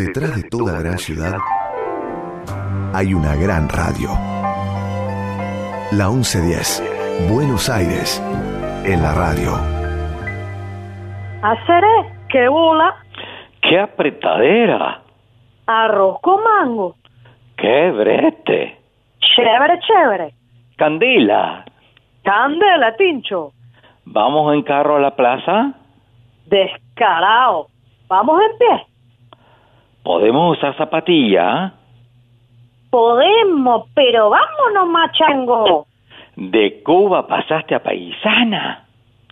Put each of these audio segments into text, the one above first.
Detrás de toda gran ciudad hay una gran radio. La 1110, Buenos Aires, en la radio. Haceré que bola, ¡Qué apretadera! arroz con mango. ¡Qué brete! Chévere, chévere. Candila, Candela, Tincho. ¿vamos en carro a la plaza? Descarado. Vamos en pie. ¿Podemos usar zapatilla? Podemos, pero vámonos, machango. De Cuba pasaste a paisana.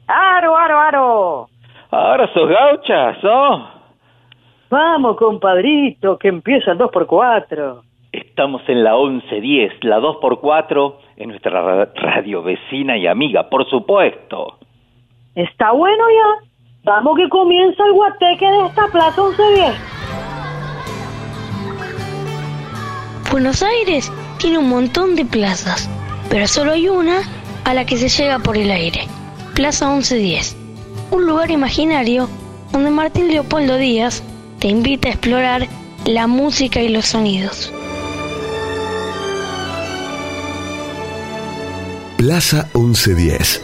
Aro, aro, aro. Ahora sos gaucha, ¿sos? Vamos, compadrito, que empieza el 2x4. Estamos en la 1110, la 2x4, en nuestra ra- radio vecina y amiga, por supuesto. ¿Está bueno ya? Vamos que comienza el guateque de esta plaza 1110. Buenos Aires tiene un montón de plazas, pero solo hay una a la que se llega por el aire. Plaza 1110. Un lugar imaginario donde Martín Leopoldo Díaz te invita a explorar la música y los sonidos. Plaza 1110.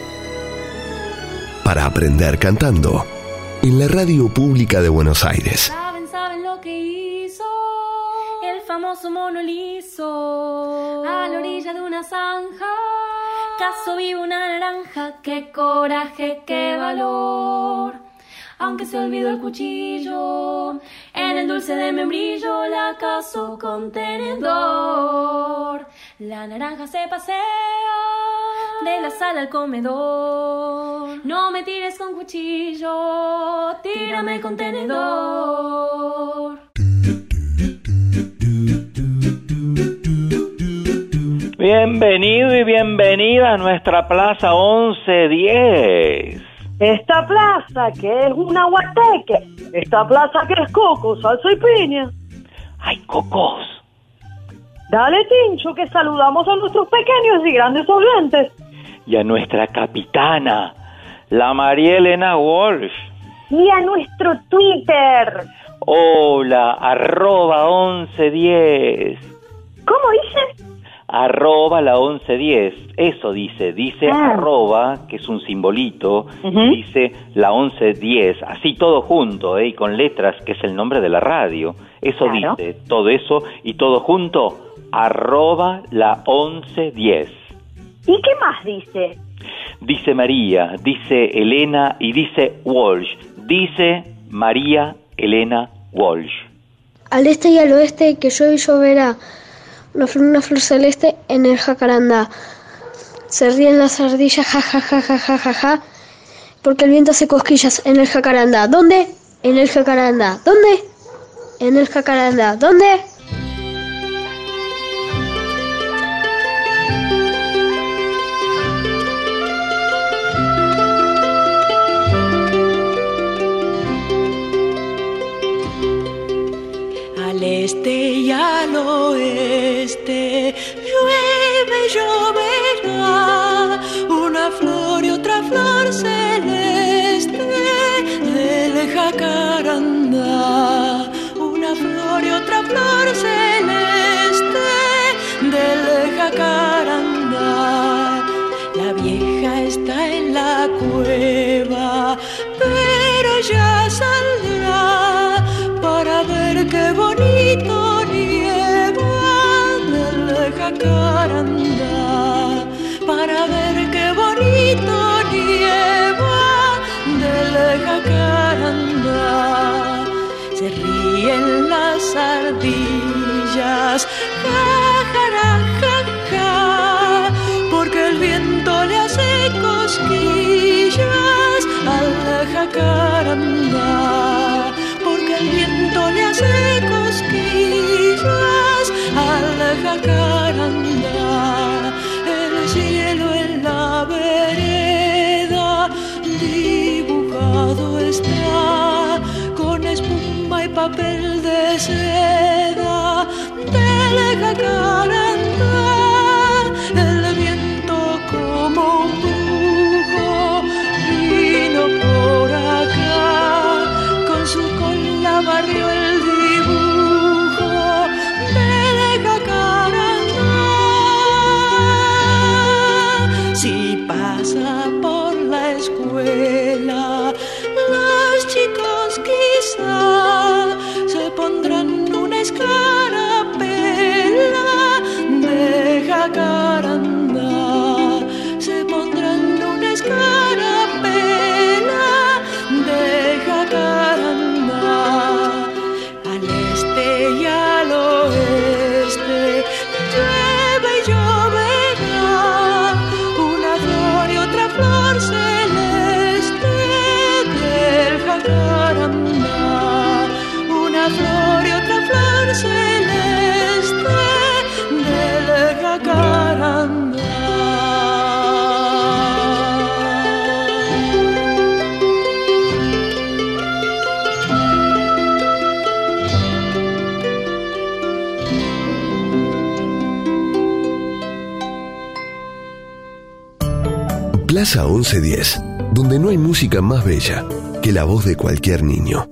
Para aprender cantando. En la radio pública de Buenos Aires. Famoso mono liso a la orilla de una zanja. Caso vivo una naranja, qué coraje, qué valor. Aunque se olvidó el cuchillo, en el dulce de membrillo la caso con tenedor. La naranja se pasea de la sala al comedor. No me tires con cuchillo, tírame con tenedor. Bienvenido y bienvenida a nuestra Plaza 1110. Esta plaza que es una guateque. Esta plaza que es coco, salsa y piña. ¡Ay, cocos! Dale, Tincho, que saludamos a nuestros pequeños y grandes oyentes. Y a nuestra capitana, la María Elena Walsh. Y a nuestro Twitter. Hola, arroba 1110. ¿Cómo dice? Arroba la 1110. Eso dice, dice Ah. arroba, que es un simbolito, Ujú. dice la 1110. Así todo junto, ¿eh? y con letras, que es el nombre de la radio. Eso Claro. dice, todo eso y todo junto, arroba la 1110. ¿Y qué más dice? Dice María, dice Elena y dice Walsh. Dice María Elena Walsh. Al este y al oeste que llueve y lloverá. Una flor, una flor celeste en el jacarandá. Se ríen las ardillas, ja, ja, ja, ja, ja, ja, ja. Porque el viento hace cosquillas en el jacarandá. ¿Dónde? En el jacarandá. ¿Dónde? En el jacarandá. ¿Dónde? Al este al oeste llueve lloverá una flor y otra flor celeste del jacarandá. Ríen las ardillas, ja, ja, porque el viento le hace cosquillas al jacarandá, porque el viento le hace cosquillas al jacarandá. El cielo en la vereda dibujado está con espuma y papel seda del jacarandá. Plaza 1110, donde no hay música más bella que la voz de cualquier niño.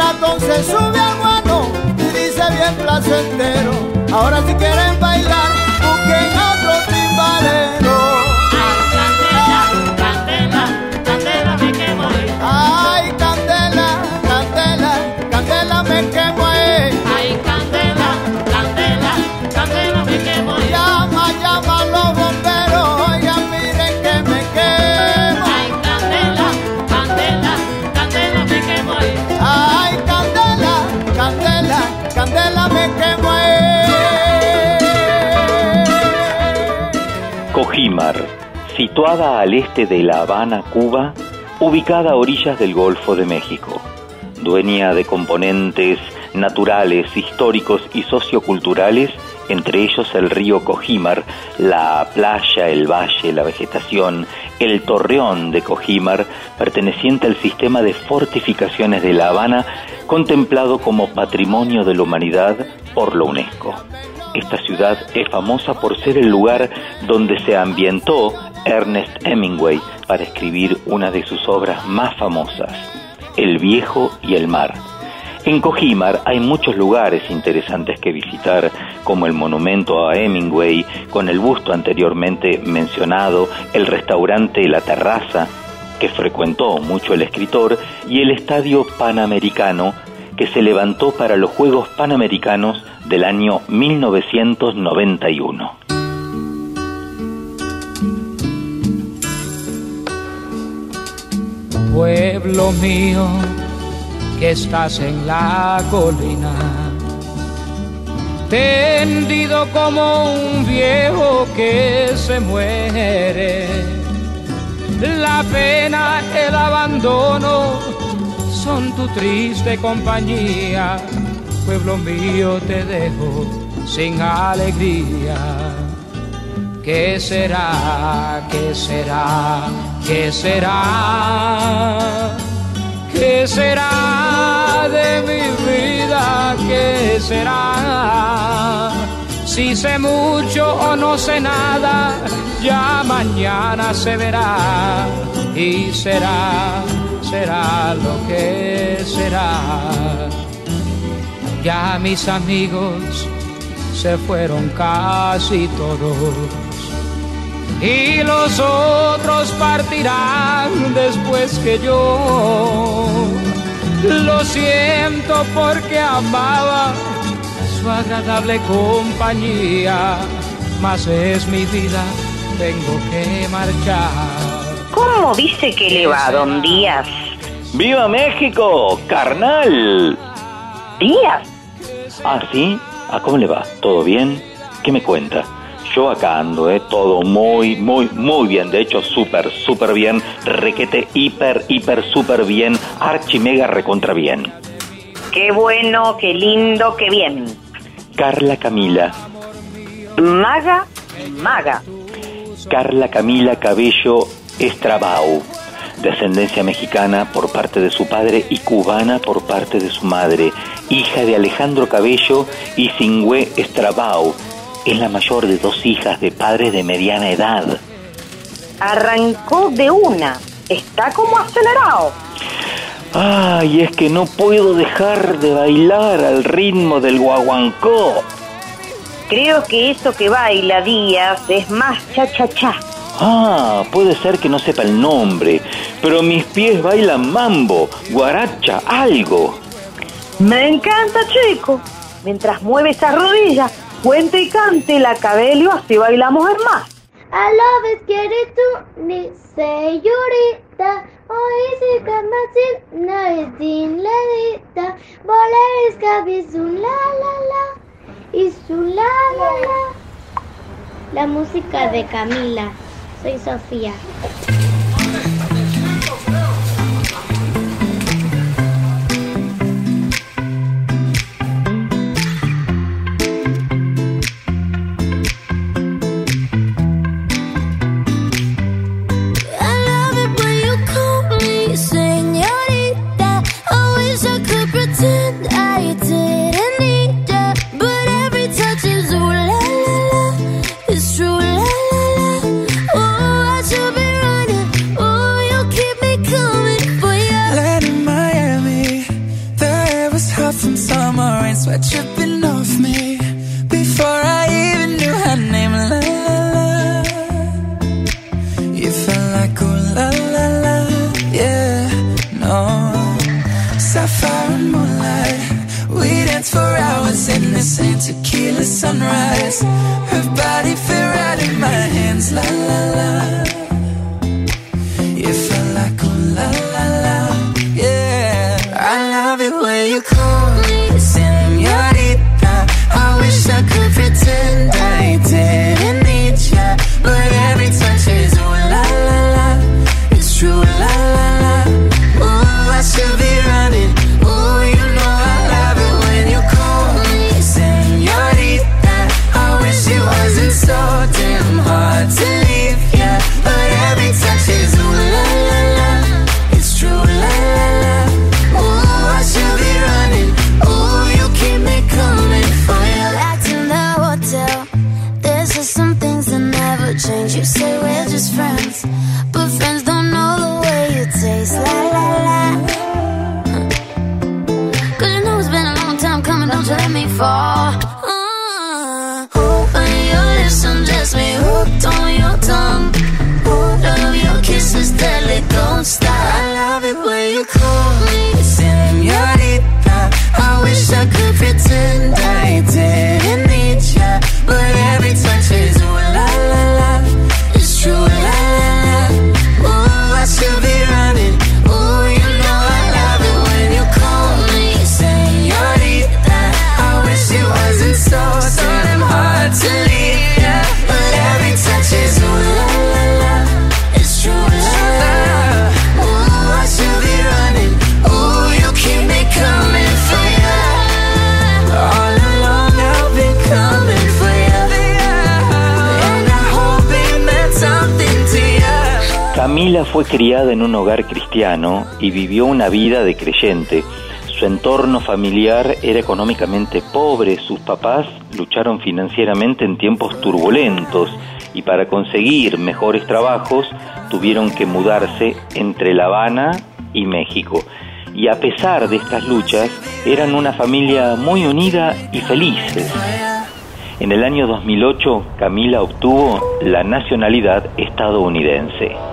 Ratón se sube al guano y dice bien placentero. Ahora si quieren bailar, busquen otro timbalero. Situada al este de La Habana, Cuba, ubicada a orillas del Golfo de México, dueña de componentes naturales, históricos y socioculturales, entre ellos el río Cojimar, la playa, el valle, la vegetación, el torreón de Cojimar, perteneciente al sistema de fortificaciones de La Habana, contemplado como Patrimonio de la Humanidad por la UNESCO. Esta ciudad es famosa por ser el lugar donde se ambientó Ernest Hemingway para escribir una de sus obras más famosas, El viejo y el mar. En Cojimar hay muchos lugares interesantes que visitar, como el monumento a Hemingway, con el busto anteriormente mencionado, el restaurante La Terraza, que frecuentó mucho el escritor, y el Estadio Panamericano, que se levantó para los Juegos Panamericanos del año 1991. Pueblo mío, que estás en la colina, tendido como un viejo que se muere. La pena, el abandono son tu triste compañía. Pueblo mío, te dejo sin alegría. ¿Qué será? ¿Qué será? ¿Qué será? ¿Qué será de mi vida? ¿Qué será? Si sé mucho o no sé nada, ya mañana se verá y será, será lo que será. Ya mis amigos se fueron casi todos y los otros partirán después que yo. Lo siento porque amaba su agradable compañía, mas es mi vida, tengo que marchar. ¿Cómo dice que le va, don Díaz? ¡Viva México, carnal! ¿Díaz? Ah, ¿sí? ¿Ah, cómo le va? ¿Todo bien? ¿Qué me cuenta? Yo acá ando, ¿eh? Todo muy, muy, muy bien. De hecho, súper, súper bien. Requete, hiper, hiper, súper bien. Archi, mega, recontra bien. Qué bueno, qué lindo, qué bien. Carla Camila. Maga, maga. Carla Camila Cabello Estrabau. Descendencia mexicana por parte de su padre y cubana por parte de su madre. Hija de Alejandro Cabello y Singüe Estrabau. Es la mayor de dos hijas de padres de mediana edad. Arrancó de una. Está como acelerado. Ay, es que no puedo dejar de bailar al ritmo del guaguancó. Creo que eso que baila Díaz es más cha-cha-cha. Ah, puede ser que no sepa el nombre, pero mis pies bailan mambo, guaracha, algo. Me encanta, chico. Mientras mueve esas rodillas, Cuente y cante la cabello, así bailamos en más. A la vez quieres tú, ni señorita, hoy se canta sin nadie sin ladita, volar cabizun la la la, y su la la la. La música de Camila, soy Sofía. fue criada en un hogar cristiano y vivió una vida de creyente. Su entorno familiar era económicamente pobre, sus papás lucharon financieramente en tiempos turbulentos y para conseguir mejores trabajos tuvieron que mudarse entre La Habana y México. Y a pesar de estas luchas, eran una familia muy unida y felices. En el año 2008, Camila obtuvo la nacionalidad estadounidense.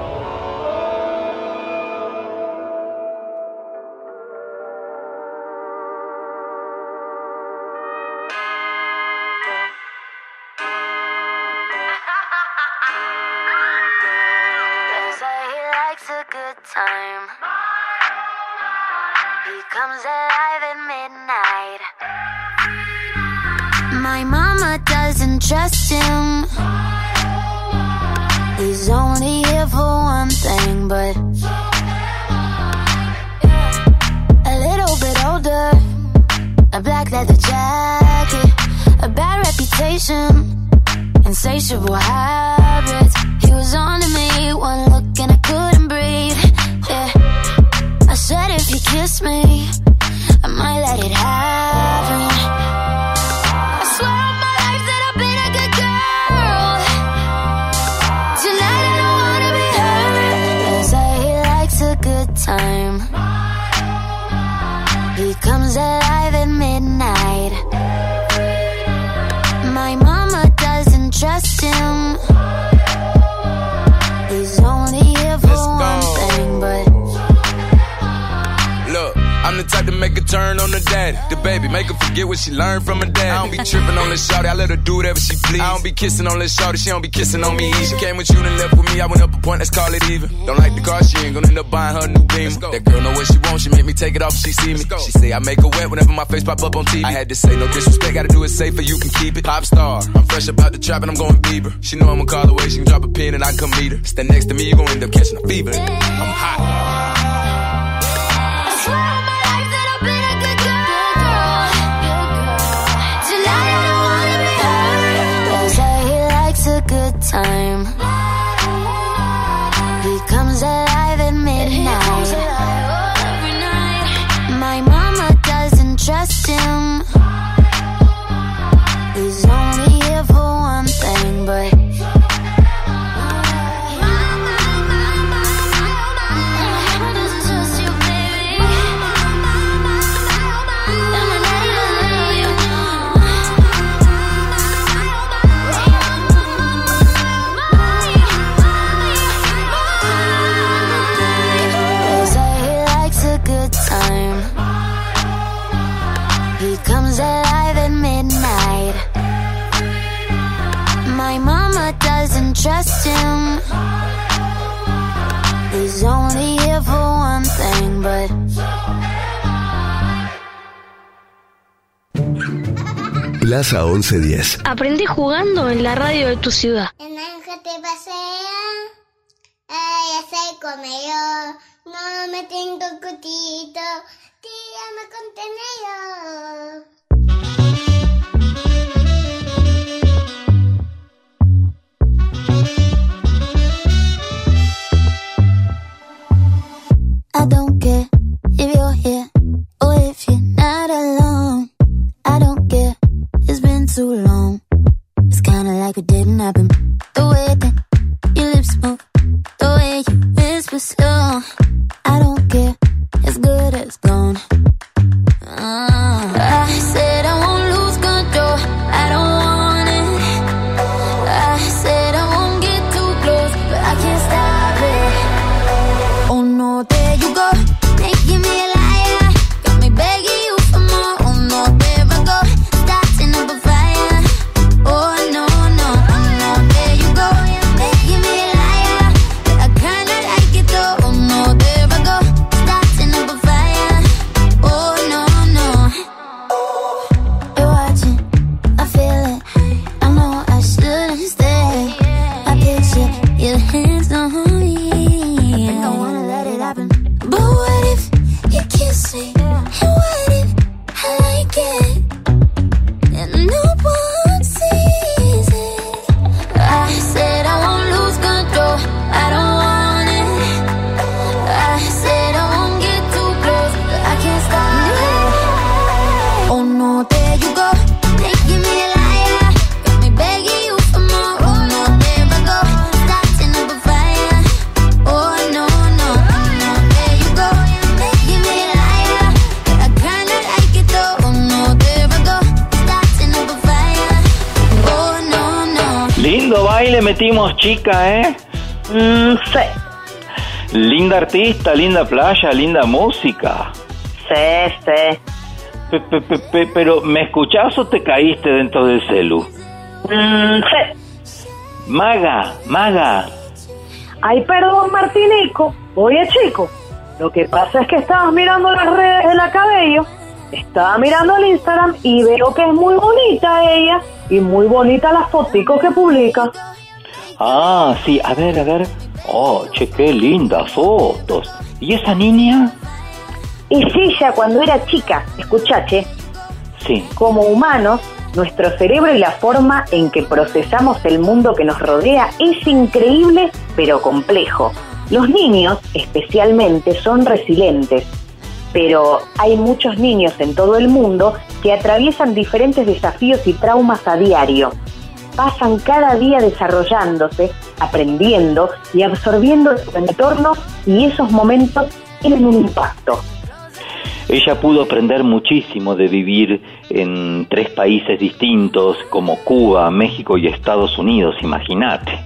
Kissing on this shawty, she don't be kissing on me. She came with you and left with me, I went up a point, let's call it even. Don't like the car, she ain't gonna end up buying her new beam. That girl know what she wants, she make me take it off if she see me. She say I make her wet whenever my face pop up on TV. I had to say no disrespect, gotta do it safer, you can keep it. Pop star, I'm fresh about the trap and I'm going Bieber. She know I'ma call away, she can drop a pin and I can come meet her. Stand next to me, you gon' end up catching a fever. I'm hot. Time. Plaza 1110. Aprendí jugando en la radio de tu ciudad. Too long. It's kinda like it didn't happen. The way that chica, ¿eh? Mm, sí, Linda artista, linda playa, linda música. sí, sí. Pe- pe- pe- pe- pero, ¿me escuchás o te caíste dentro del celu? Mm, sí. Maga, maga. Ay, perdón, Martinico. Oye, chico, lo que pasa es que estabas mirando las redes de la cabello, estaba mirando el Instagram y veo que es muy bonita ella y muy bonita las foticos que publica. Ah, sí, a ver, a ver. Oh, che, qué lindas fotos. ¿Y esa niña? Es ella cuando era chica, escuchache. Sí. Como humanos, nuestro cerebro y la forma en que procesamos el mundo que nos rodea es increíble pero complejo. Los niños, especialmente, son resilientes, pero hay muchos niños en todo el mundo que atraviesan diferentes desafíos y traumas a diario pasan cada día desarrollándose, aprendiendo y absorbiendo su entorno y esos momentos tienen un impacto. Ella pudo aprender muchísimo de vivir en tres países distintos como Cuba, México y Estados Unidos, imagínate.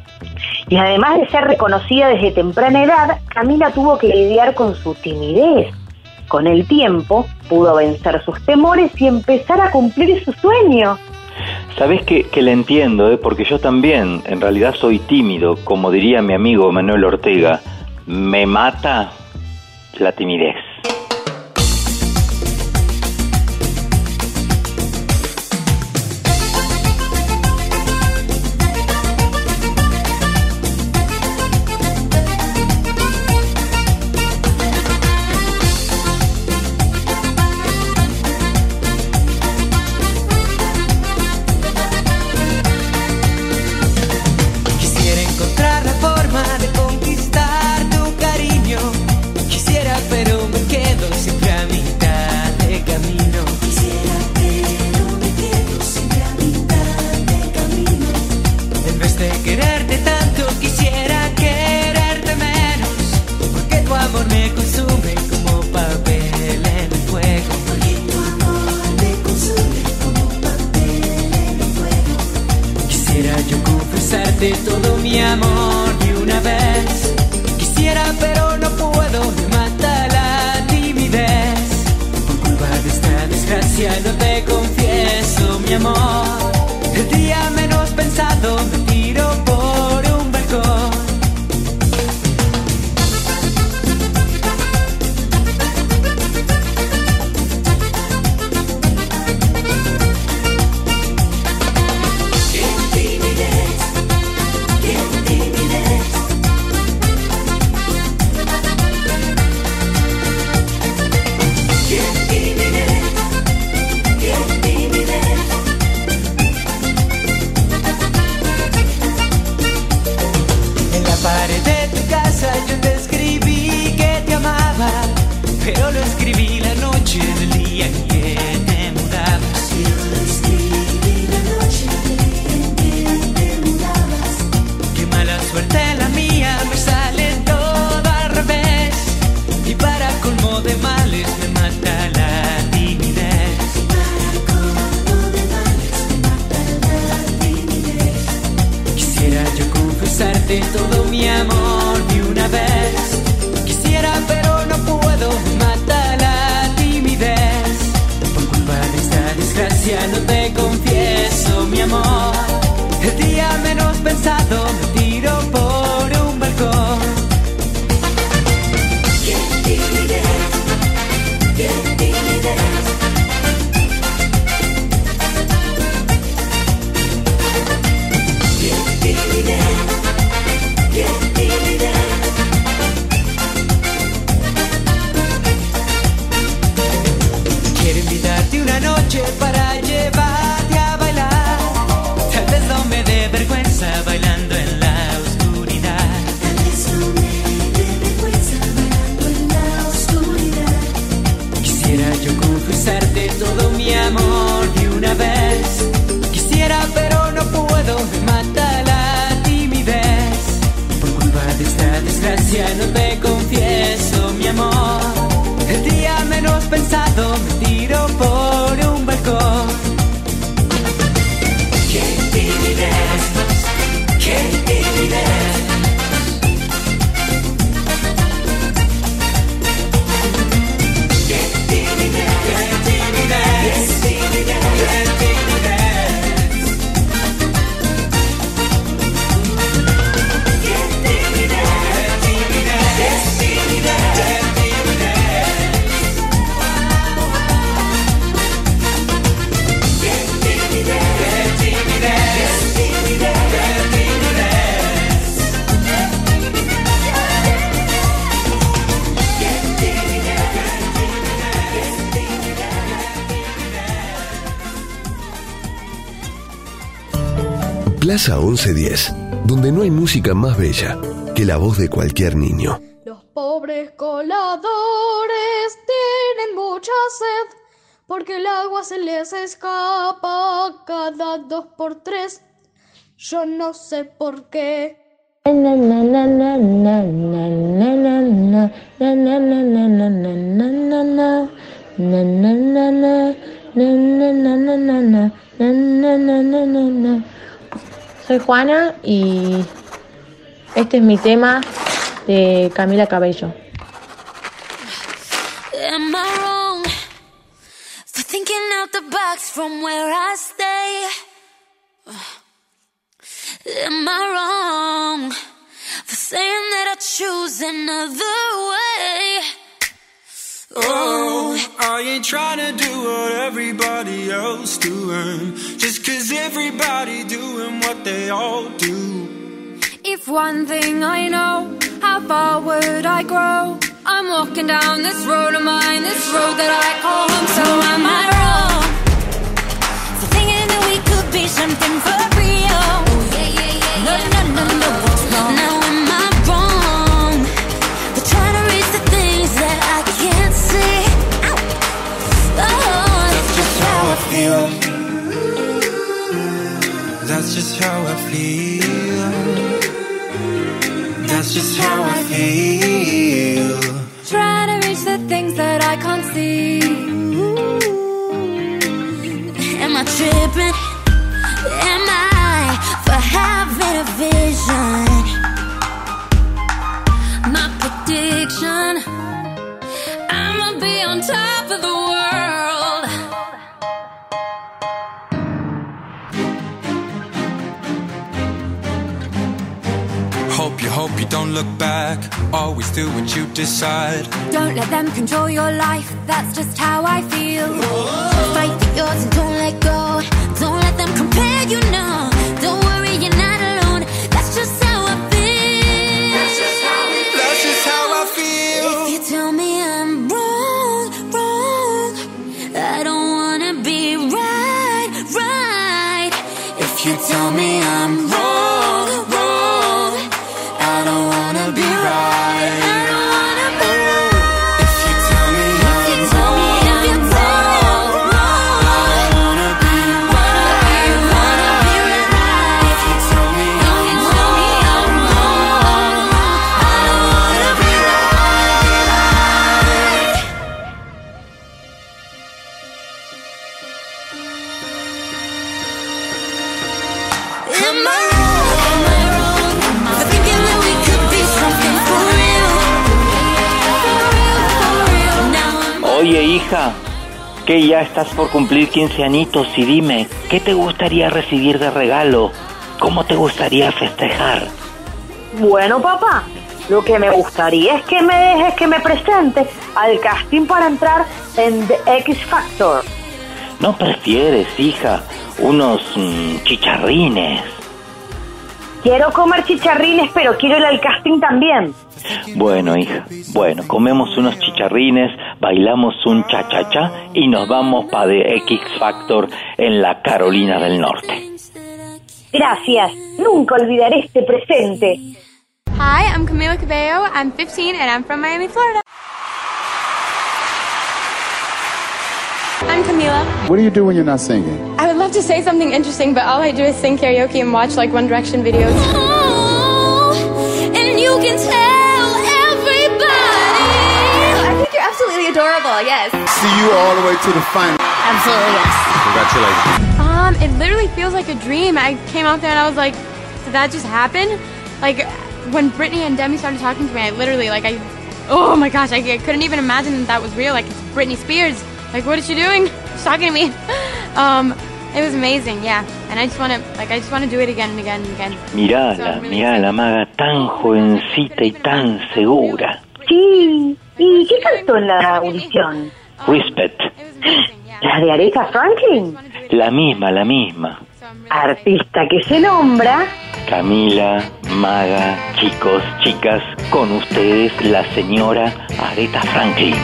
Y además de ser reconocida desde temprana edad, Camila tuvo que lidiar con su timidez. Con el tiempo pudo vencer sus temores y empezar a cumplir su sueño. Sabes que, que entiendo, ¿eh? porque yo también, en realidad soy tímido, como diría mi amigo Manuel Ortega, me mata la timidez. Volvés a 1110, donde no hay música más bella que la voz de cualquier niño. Los pobres coladores tienen mucha sed, porque el agua se les escapa cada dos por tres. Yo no sé por qué. Soy Juana y este es mi tema de Camila Cabello. Am I wrong for thinking out the box from where I stay? Am I wrong for saying that I choose another way? Oh, I ain't trying to do what everybody else doing. Just everybody doing what they all do. If one thing I know, how far would I grow? I'm walking down this road of mine, this road that I call home. So am I wrong For thinking that we could be something for how I feel. That's just how I feel. Trying to reach the things that I can't see. Am I tripping? Am I for having a vision? My prediction I'ma be on top of the world. Don't look back. Always do what you decide. Don't let them control your life, that's just how I feel. Fight for yours and don't let go. Don't let them compare you, no. Hija, que ya estás por cumplir 15 añitos y dime, ¿qué te gustaría recibir de regalo? ¿Cómo te gustaría festejar? Bueno, papá, lo que me gustaría es que me dejes que me presente al casting para entrar en The X Factor. ¿No prefieres, hija, unos mm, chicharrines? Quiero comer chicharrines, pero quiero ir al casting también. Bueno, hija, bueno, comemos unos chicharrines, bailamos un cha-cha-cha y nos vamos para The X Factor en la Carolina del Norte. Gracias, nunca olvidaré este presente. Hi, I'm Camila Cabello. I'm 15 and I'm from Miami, Florida. I'm Camila. What do you do when you're not singing? I would love to say something interesting, but all I do is sing karaoke and watch like One Direction videos. and you can tell adorable, yes. See you all the way to the final. Absolutely, yes. Congratulations. Um, it literally feels like a dream. I came out there and I was like, did that just happen? Like, when Brittany and Demi started talking to me, I literally, like, I, oh my gosh, I, I couldn't even imagine that that was real. Like, it's Britney Spears. Like, what is she doing? She's talking to me. Um, it was amazing, yeah. And I just want to, like, I just want to do it again and again and again. Mirala, mirala, maga, tan jovencita y tan segura. Sí, ¿y qué cantó en la audición? Respect, ¿La de Aretha Franklin? la misma, la misma. Artista que se nombra Camila, Maga, chicos, chicas, con ustedes la señora Aretha Franklin.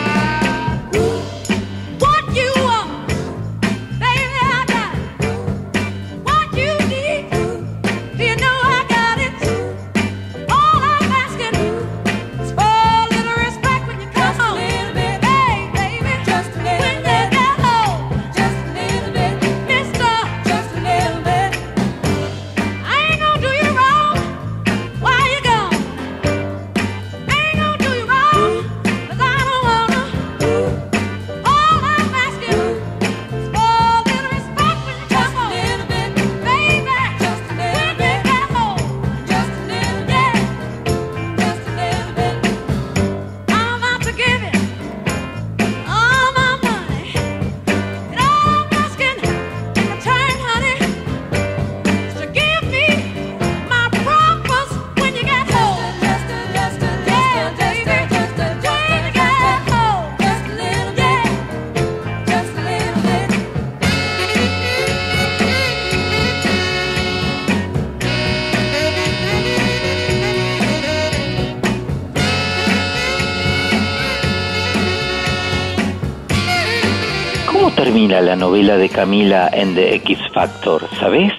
Termina la novela de Camila en The X Factor? ¿Sabes?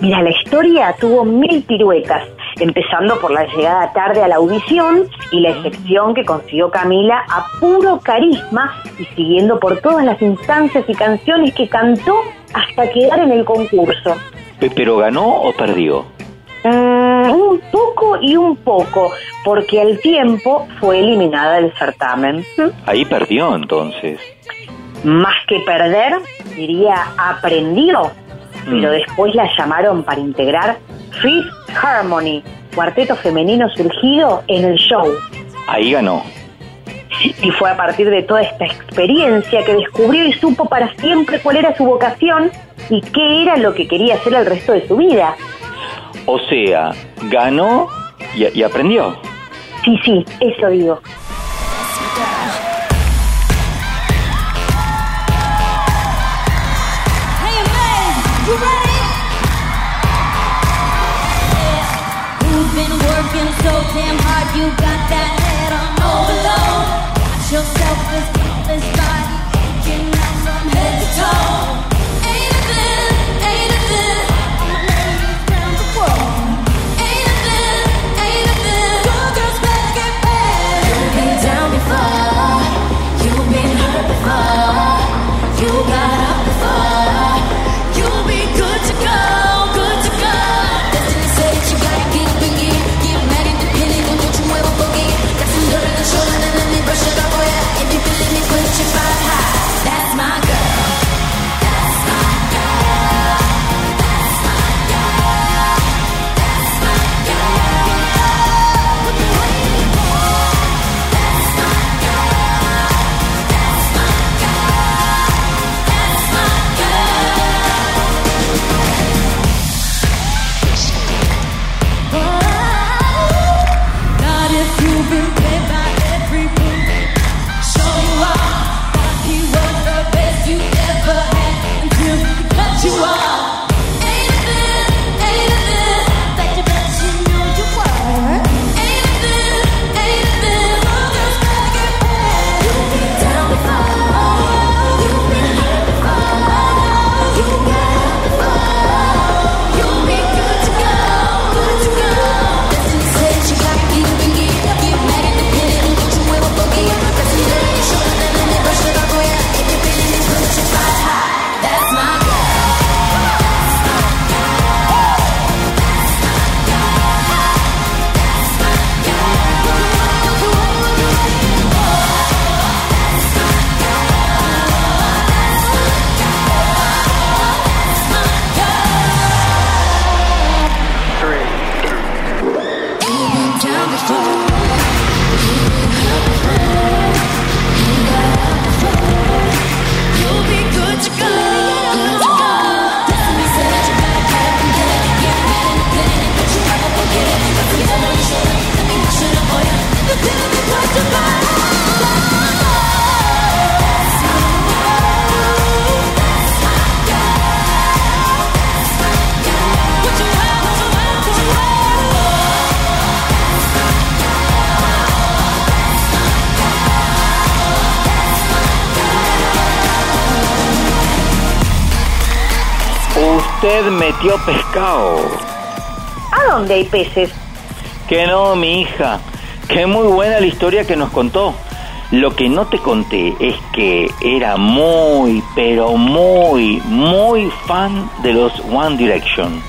Mira, la historia tuvo mil piruetas, empezando por la llegada tarde a la audición y la excepción que consiguió Camila a puro carisma y siguiendo por todas las instancias y canciones que cantó hasta quedar en el concurso. Pe- ¿Pero ganó o perdió? Mm, un poco y un poco, porque al tiempo fue eliminada del certamen. Ahí perdió entonces. Más que perder, diría aprendió, pero después la llamaron para integrar Fifth Harmony, cuarteto femenino surgido en el show. Ahí ganó. Y fue a partir de toda esta experiencia que descubrió y supo para siempre cuál era su vocación y qué era lo que quería hacer el resto de su vida. O sea, ganó y, y aprendió. Sí, sí, eso digo. Yourself, this metió pescado. ¿A dónde hay peces? Que no, mi hija. Qué muy buena la historia que nos contó. Lo que no te conté es que era muy, pero muy, muy fan de los One Direction.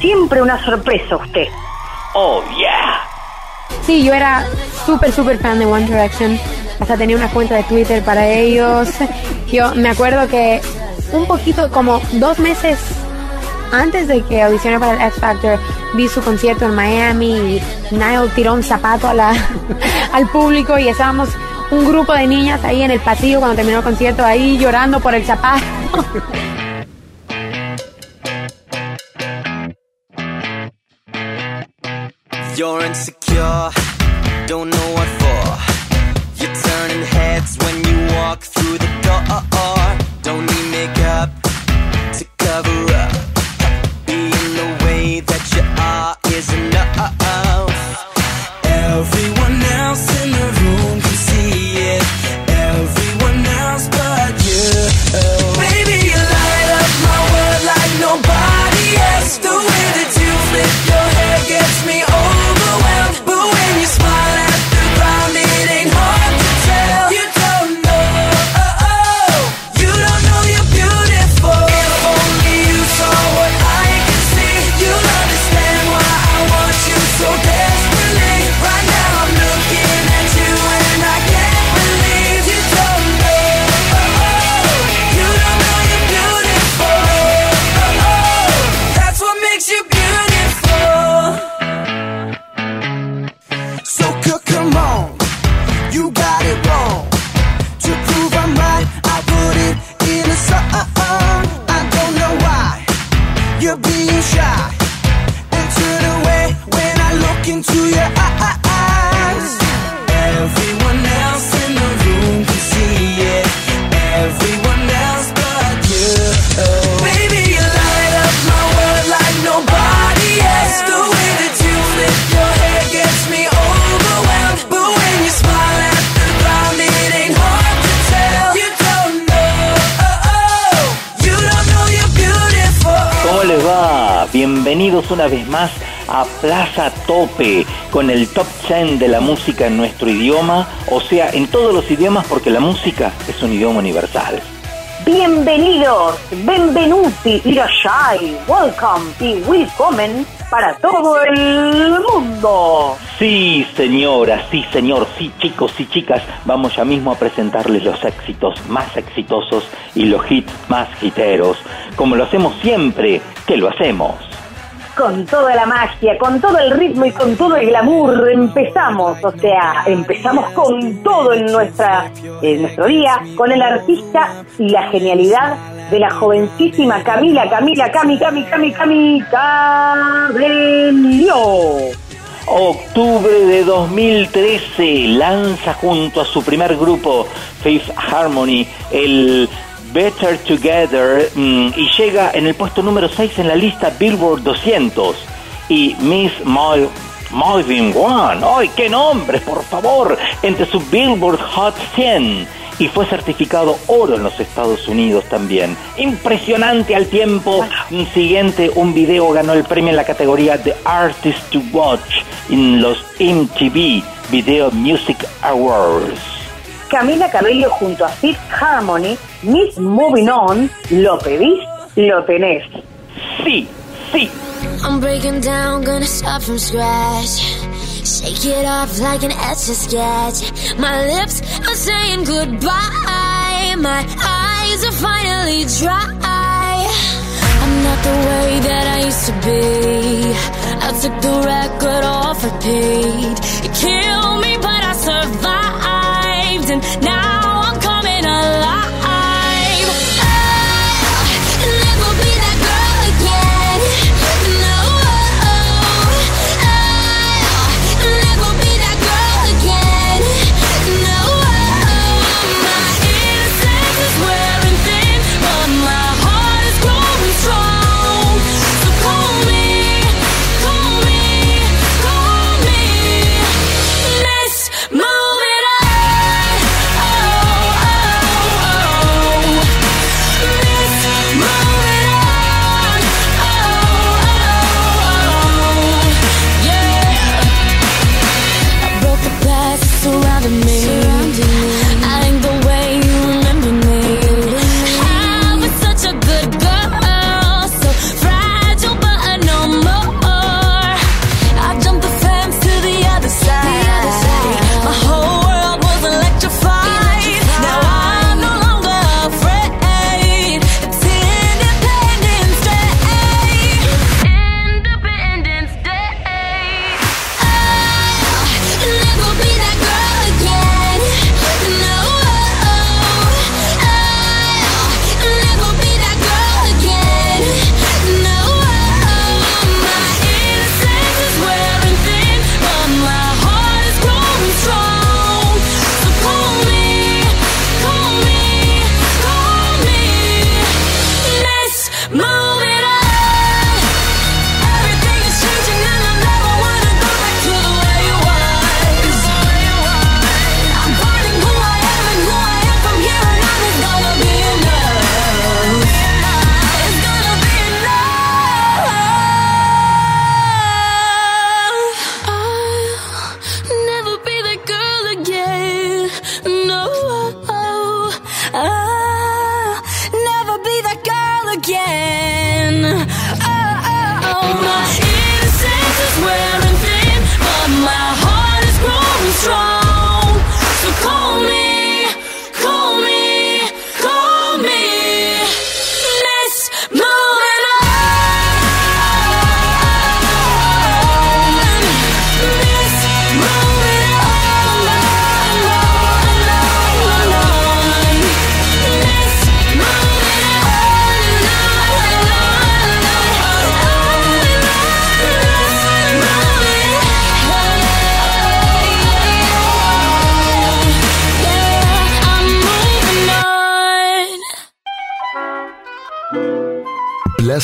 Siempre una sorpresa usted. Oh, yeah. Sí, yo era súper, súper fan de One Direction. Hasta tenía una cuenta de Twitter para ellos. Yo me acuerdo que un poquito, como dos meses antes de que audicionara para el X Factor, vi su concierto en Miami y Niall tiró un zapato a al público y estábamos un grupo de niñas ahí en el pasillo cuando terminó el concierto, ahí llorando por el zapato. Tope con el top 10 de la música en nuestro idioma, o sea, en todos los idiomas porque la música es un idioma universal. Bienvenidos, benvenuti, irashai, welcome y willkommen para todo el mundo. Sí, señora, sí, señor, sí, chicos y chicas, vamos ya mismo a presentarles los éxitos más exitosos y los hits más hiteros, como lo hacemos siempre que lo hacemos. Con toda la magia, con todo el ritmo y con todo el glamour empezamos, o sea, empezamos con todo en nuestra en nuestro día, con el artista y la genialidad de la jovencísima Camila, Camila, Cami, Cami, Cami, Cami, Cabello. Octubre de 2013 lanza junto a su primer grupo Fifth Harmony el Better Together mm, y llega en el puesto número 6 en la lista Billboard 200 y Miss Mal Malvin One, ¡ay qué nombre, por favor! Entre su Billboard Hot 100 y fue certificado oro en los Estados Unidos también. Impresionante al tiempo siguiente, un video ganó el premio en la categoría The Artist to Watch en los MTV Video Music Awards. Camila Cabello junto a Fifth Harmony, Miss Moving On, lo pedís, lo tenés. Sí, sí. I'm breaking down, gonna start from scratch. Shake it off like an etch a sketch. My lips are saying goodbye. My eyes are finally dry. I'm not the way that I used to be. I took the record off repeat. It killed me, but I survived.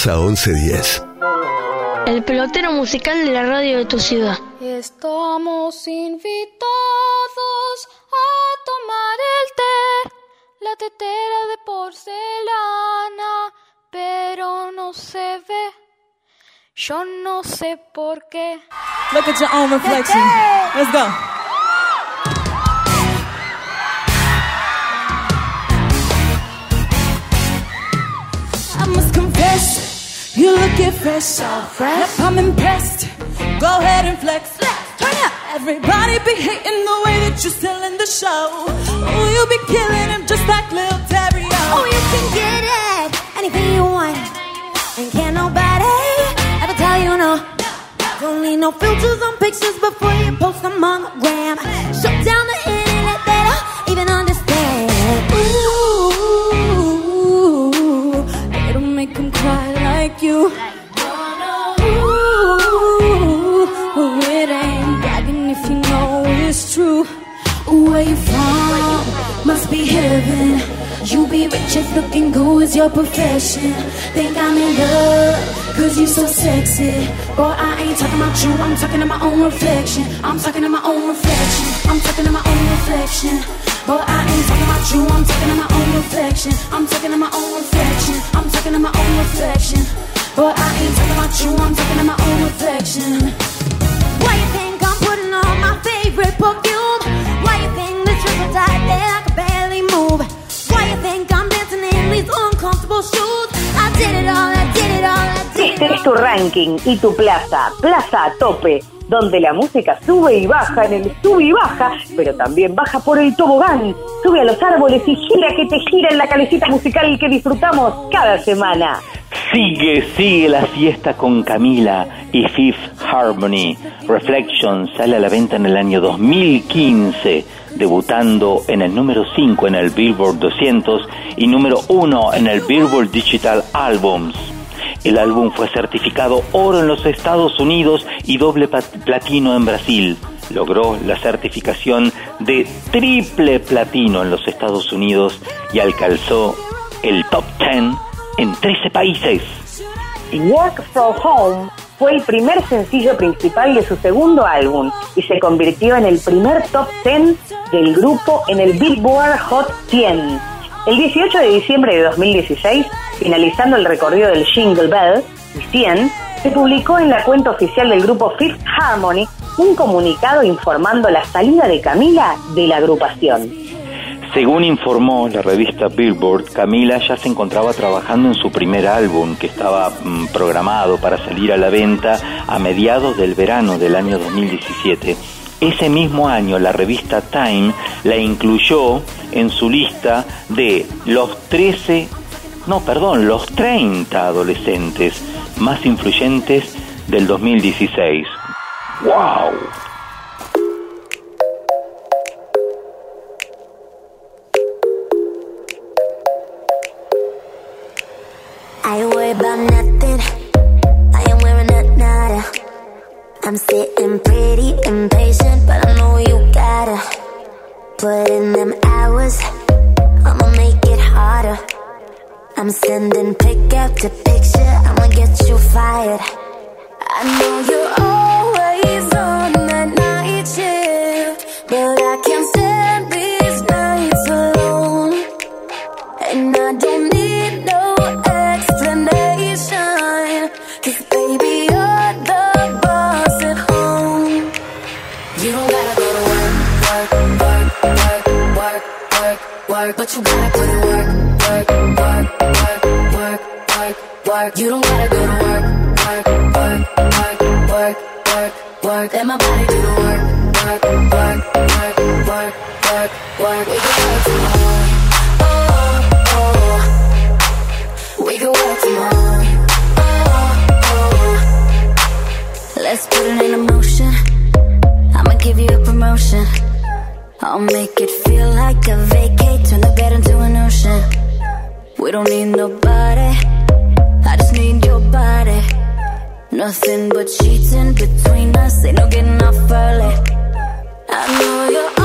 Plaza 1110. El pelotero musical de la radio de tu ciudad. Estamos invitados a tomar el té, la tetera de porcelana, pero no se ve. Yo no sé por qué. Look at your own reflection. Let's go. You looking fresh, so fresh. I'm impressed. Go ahead and flex. Turn up. Everybody be hating the way that you're selling the show. Oh, you be killing him just like Lil Terry. Oh, you can get it, anything you want. And can't nobody ever tell you no. Don't need no filters on pictures before you post them on the gram. Shut down the it's true. Where you from? Must be heaven. You be rich if looking good is your profession. Think I'm in love, cause you so sexy. Boy, I ain't talking about you, I'm talking to my own reflection. I'm talking to my own reflection. I'm talking to my own reflection. Boy, I ain't talking about you, I'm talking to my own reflection. I'm talking to my own reflection. I'm talking to my own reflection. Boy, I ain't talking about you, I'm talking to my own reflection. Why you think favorite perfume? Why you think the triple tight there I can barely move? Why you think I'm dancing in these uncomfortable shoes? I did it all, I did it all, I did it Este es tu ranking y tu plaza, plaza a tope, donde la música sube y baja en el sube y baja, pero también baja por el tobogán, sube a los árboles y gira que te gira en la calecita musical que disfrutamos cada semana. Sigue, sigue la fiesta con Camila y Fifth Harmony. Reflection sale a la venta en el año 2015, debutando en el número 5 en el Billboard 200 y número 1 en el Billboard Digital Albums. El álbum fue certificado oro en los Estados Unidos y doble platino en Brasil. Logró la certificación de triple platino en los Estados Unidos y alcanzó el top 10 en 13 países. Work From Home fue el primer sencillo principal de su segundo álbum y se convirtió en el primer top 10 del grupo en el Billboard Hot 100. El 18 de diciembre de 2016, finalizando el recorrido del Jingle Bell y 100, se publicó en la cuenta oficial del grupo Fifth Harmony un comunicado informando la salida de Camila de la agrupación. Según informó la revista Billboard, Camila ya se encontraba trabajando en su primer álbum que estaba mm, programado para salir a la venta a mediados del verano del año 2017. Ese mismo año la revista Time la incluyó en su lista de los 13, no, perdón, los 30 adolescentes más influyentes del 2016. ¡Wow! I'm sitting pretty impatient, but I know you gotta put in them hours. I'ma make it harder. I'm sending pick after picture. I'ma get you fired. I know you're always on that night shift, But you gotta put in work, work, work, work, work, work, work. You don't gotta go to work, work, work, work, work, work, work. Let my body do the work, work, work, work, work, work, work. We can work tomorrow. Oh, oh. We can work tomorrow. Oh, oh. Let's put it in motion. I'ma give you a promotion. I'll make it feel like a vacate, turn the bed into an ocean. We don't need nobody, I just need your body. Nothing but sheets in between us, ain't no getting off early. I know you're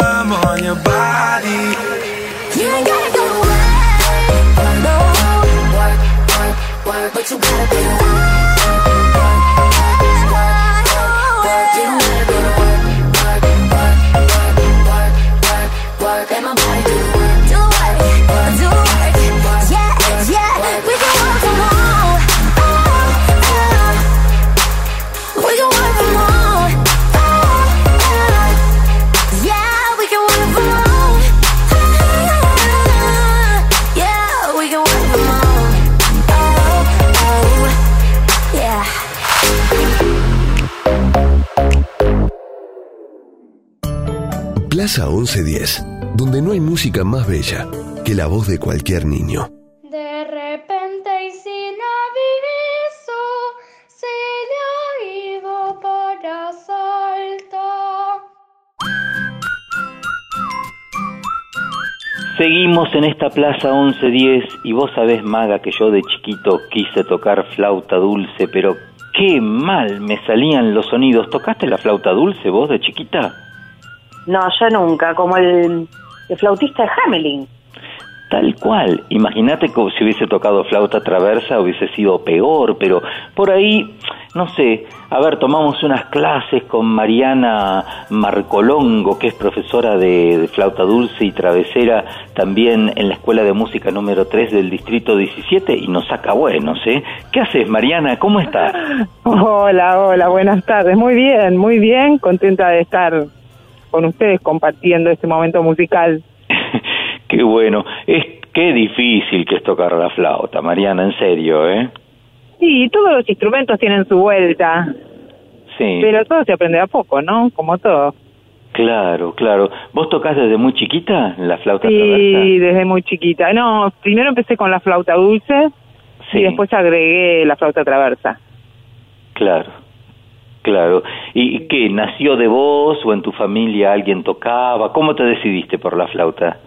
on your body. You ain't gotta go work, no. Work, work, work, but you gotta put in Plaza 1110, donde no hay música más bella que la voz de cualquier niño. De repente y sin aviso se le ha ido para Salta. Seguimos en esta plaza 1110 y vos sabés, Maga, que yo de chiquito quise tocar flauta dulce, pero qué mal me salían los sonidos. ¿Tocaste la flauta dulce vos de chiquita? No, yo nunca, como el, el flautista de Hamelin. Tal cual. Imagínate como si hubiese tocado flauta traversa hubiese sido peor, pero por ahí, no sé, a ver, tomamos unas clases con Mariana Marcolongo, que es profesora de, de flauta dulce y travesera también en la Escuela de Música número 3 del Distrito 17 y nos saca buenos, ¿eh? ¿Qué haces, Mariana? ¿Cómo estás? Hola, hola, buenas tardes. Muy bien, muy bien, contenta de estar con ustedes compartiendo este momento musical. Qué bueno. Es qué difícil que es tocar la flauta, Mariana, en serio, ¿eh? Sí, todos los instrumentos tienen su vuelta, Sí. pero todo se aprende a poco, ¿no? Como todo. Claro, claro. ¿Vos tocás desde muy chiquita la flauta Sí, traversa? desde muy chiquita. No, primero empecé con la flauta dulce y después agregué la flauta traversa. Claro, claro. ¿Y qué? ¿Nació de vos o en tu familia alguien tocaba? ¿Cómo te decidiste por la flauta?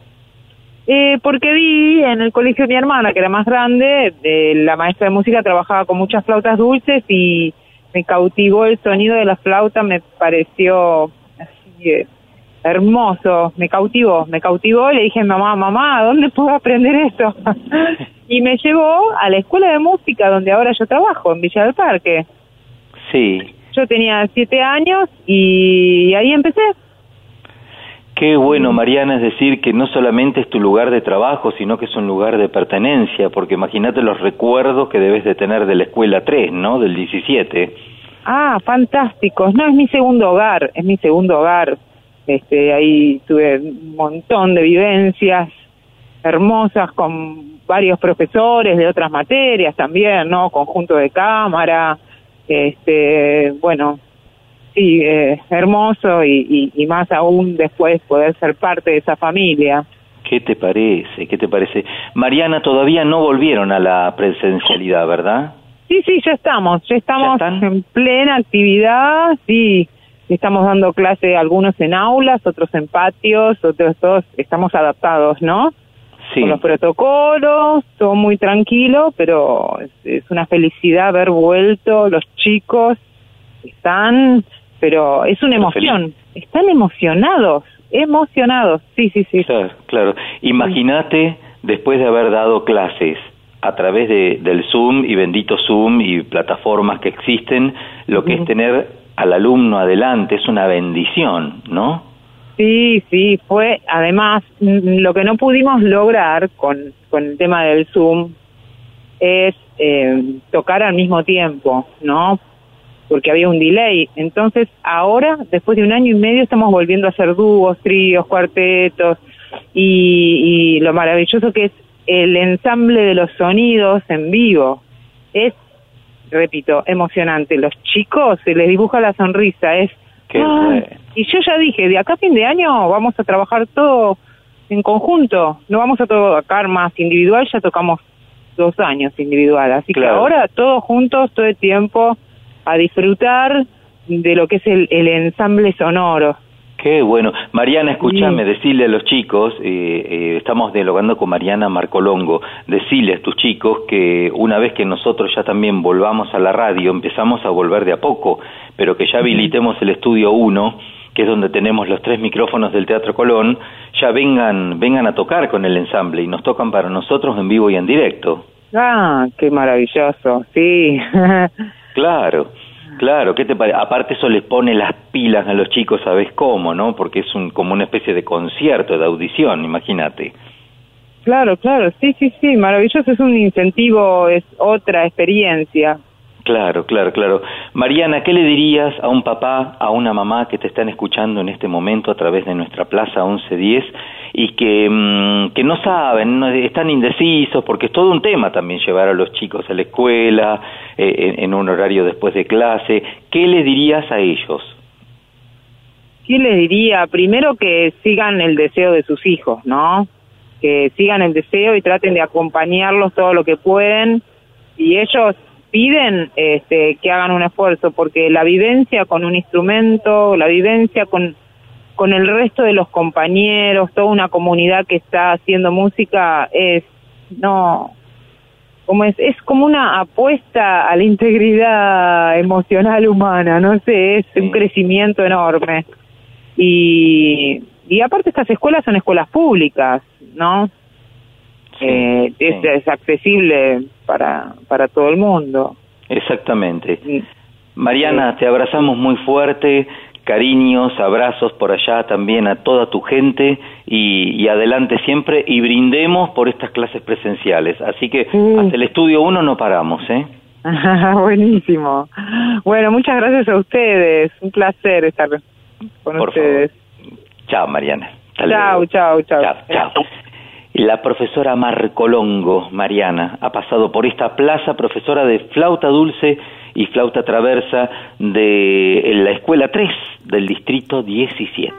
Eh, porque vi en el colegio de mi hermana, que era más grande, eh, la maestra de música trabajaba con muchas flautas dulces y me cautivó el sonido de la flauta, me pareció así, eh, hermoso, me cautivó, me cautivó y le dije, mamá, mamá, ¿dónde puedo aprender esto? y me llevó a la escuela de música donde ahora yo trabajo, en Villa del Parque. Sí. Yo tenía siete años y ahí empecé. Qué bueno, Mariana, es decir, que no solamente es tu lugar de trabajo, sino que es un lugar de pertenencia, porque imagínate los recuerdos que debes de tener de la escuela 3, ¿no? Del 17. Ah, fantásticos. No, es mi segundo hogar, es mi segundo hogar. Este, ahí tuve un montón de vivencias hermosas con varios profesores de otras materias también, ¿no? Conjunto de cámara, este, bueno, sí, eh, hermoso y, y, y más aún después poder ser parte de esa familia. ¿Qué te parece? ¿Qué te parece? Mariana, todavía no volvieron a la presencialidad, ¿verdad? Sí, sí, ya estamos, ya estamos en plena actividad, sí, estamos dando clase algunos en aulas, otros en patios, otros todos estamos adaptados, ¿no? Sí. Con los protocolos, todo muy tranquilo, pero es, es una felicidad haber vuelto, los chicos están, pero es una emoción, están emocionados, emocionados, sí, sí, sí. Claro, claro. Imagínate, después de haber dado clases a través de, del Zoom y bendito Zoom y plataformas que existen, lo que es tener al alumno adelante es una bendición, ¿no? Sí, sí, fue además mm, lo que no pudimos lograr con, con el tema del Zoom es eh, tocar al mismo tiempo, ¿no? Porque había un delay. Entonces ahora, después de un año y medio, estamos volviendo a hacer dúos, tríos, cuartetos y, y lo maravilloso que es el ensamble de los sonidos en vivo. Es, repito, emocionante. Los chicos se les dibuja la sonrisa, es Ah, bueno. y yo ya dije, de acá a fin de año vamos a trabajar todo en conjunto, no vamos a tocar más individual, ya tocamos dos años individual, así que ahora todos juntos, todo el tiempo, a disfrutar de lo que es el, el ensamble sonoro. Qué bueno. Mariana, escúchame, decirle a los chicos, eh, eh, estamos dialogando con Mariana Marcolongo, decirle a tus chicos que una vez que nosotros ya también volvamos a la radio, empezamos a volver de a poco, pero que ya habilitemos el estudio 1, que es donde tenemos los tres micrófonos del Teatro Colón, ya vengan, vengan a tocar con el ensamble y nos tocan para nosotros en vivo y en directo. Ah, qué maravilloso, sí. Claro, claro, ¿qué te parece? Aparte eso les pone las pilas a los chicos, ¿sabes cómo, no? Porque es un, como una especie de concierto, de audición, imagínate. claro, claro, sí, sí, sí, maravilloso, es un incentivo, es otra experiencia. Claro, claro, claro. Mariana, ¿qué le dirías a un papá, a una mamá que te están escuchando en este momento a través de nuestra Plaza 1110 y que, mm, que no saben, están indecisos, porque es todo un tema también llevar a los chicos a la escuela, eh, en, en un horario después de clase? ¿Qué le dirías a ellos? ¿Qué les diría? Primero que sigan el deseo de sus hijos, ¿no? Que sigan el deseo y traten de acompañarlos todo lo que pueden. Y ellos piden este, que hagan un esfuerzo, porque la vivencia con un instrumento, la vivencia con, con el resto de los compañeros, toda una comunidad que está haciendo música es, no, como es, es como una apuesta a la integridad emocional humana, no sé, es un crecimiento enorme. Y, y aparte estas escuelas son escuelas públicas, ¿no? Eh, es, es accesible para, para todo el mundo. Exactamente. Mariana, te abrazamos muy fuerte, cariños, abrazos por allá también a toda tu gente y, y adelante siempre y brindemos por estas clases presenciales. Así que hasta el estudio 1 no paramos, ¿eh? Buenísimo. Bueno, muchas gracias a ustedes. Un placer estar con Por ustedes. Chao, Mariana. Chao, luego. chao, chao. Chao. La profesora Marcolongo, Mariana, ha pasado por esta plaza, profesora de flauta dulce y flauta traversa de la Escuela 3 del Distrito 17.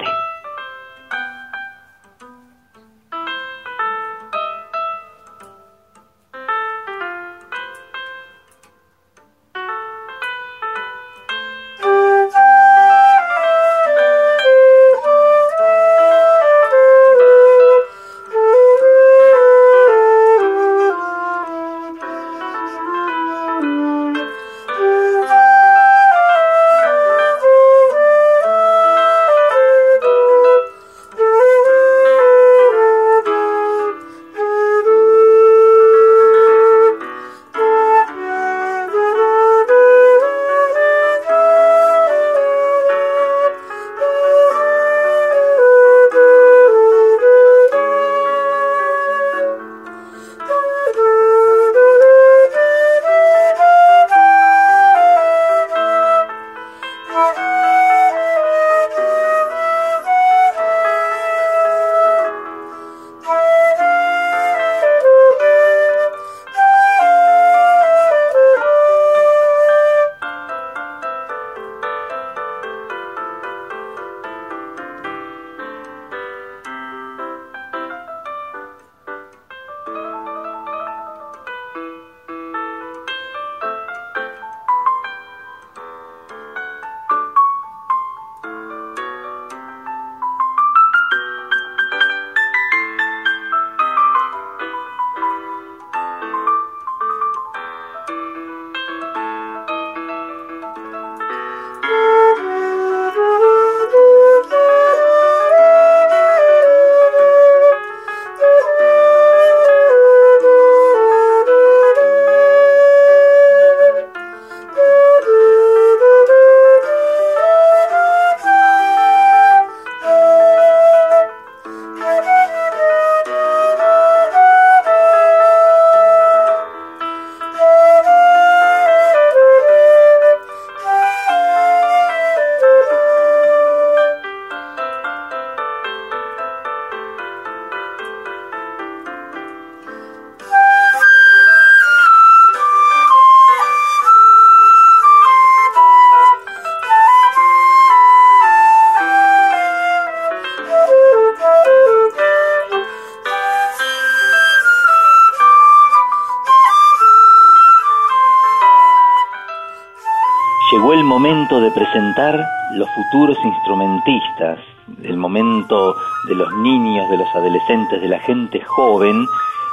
Momento de presentar los futuros instrumentistas, el momento de los niños, de los adolescentes, de la gente joven.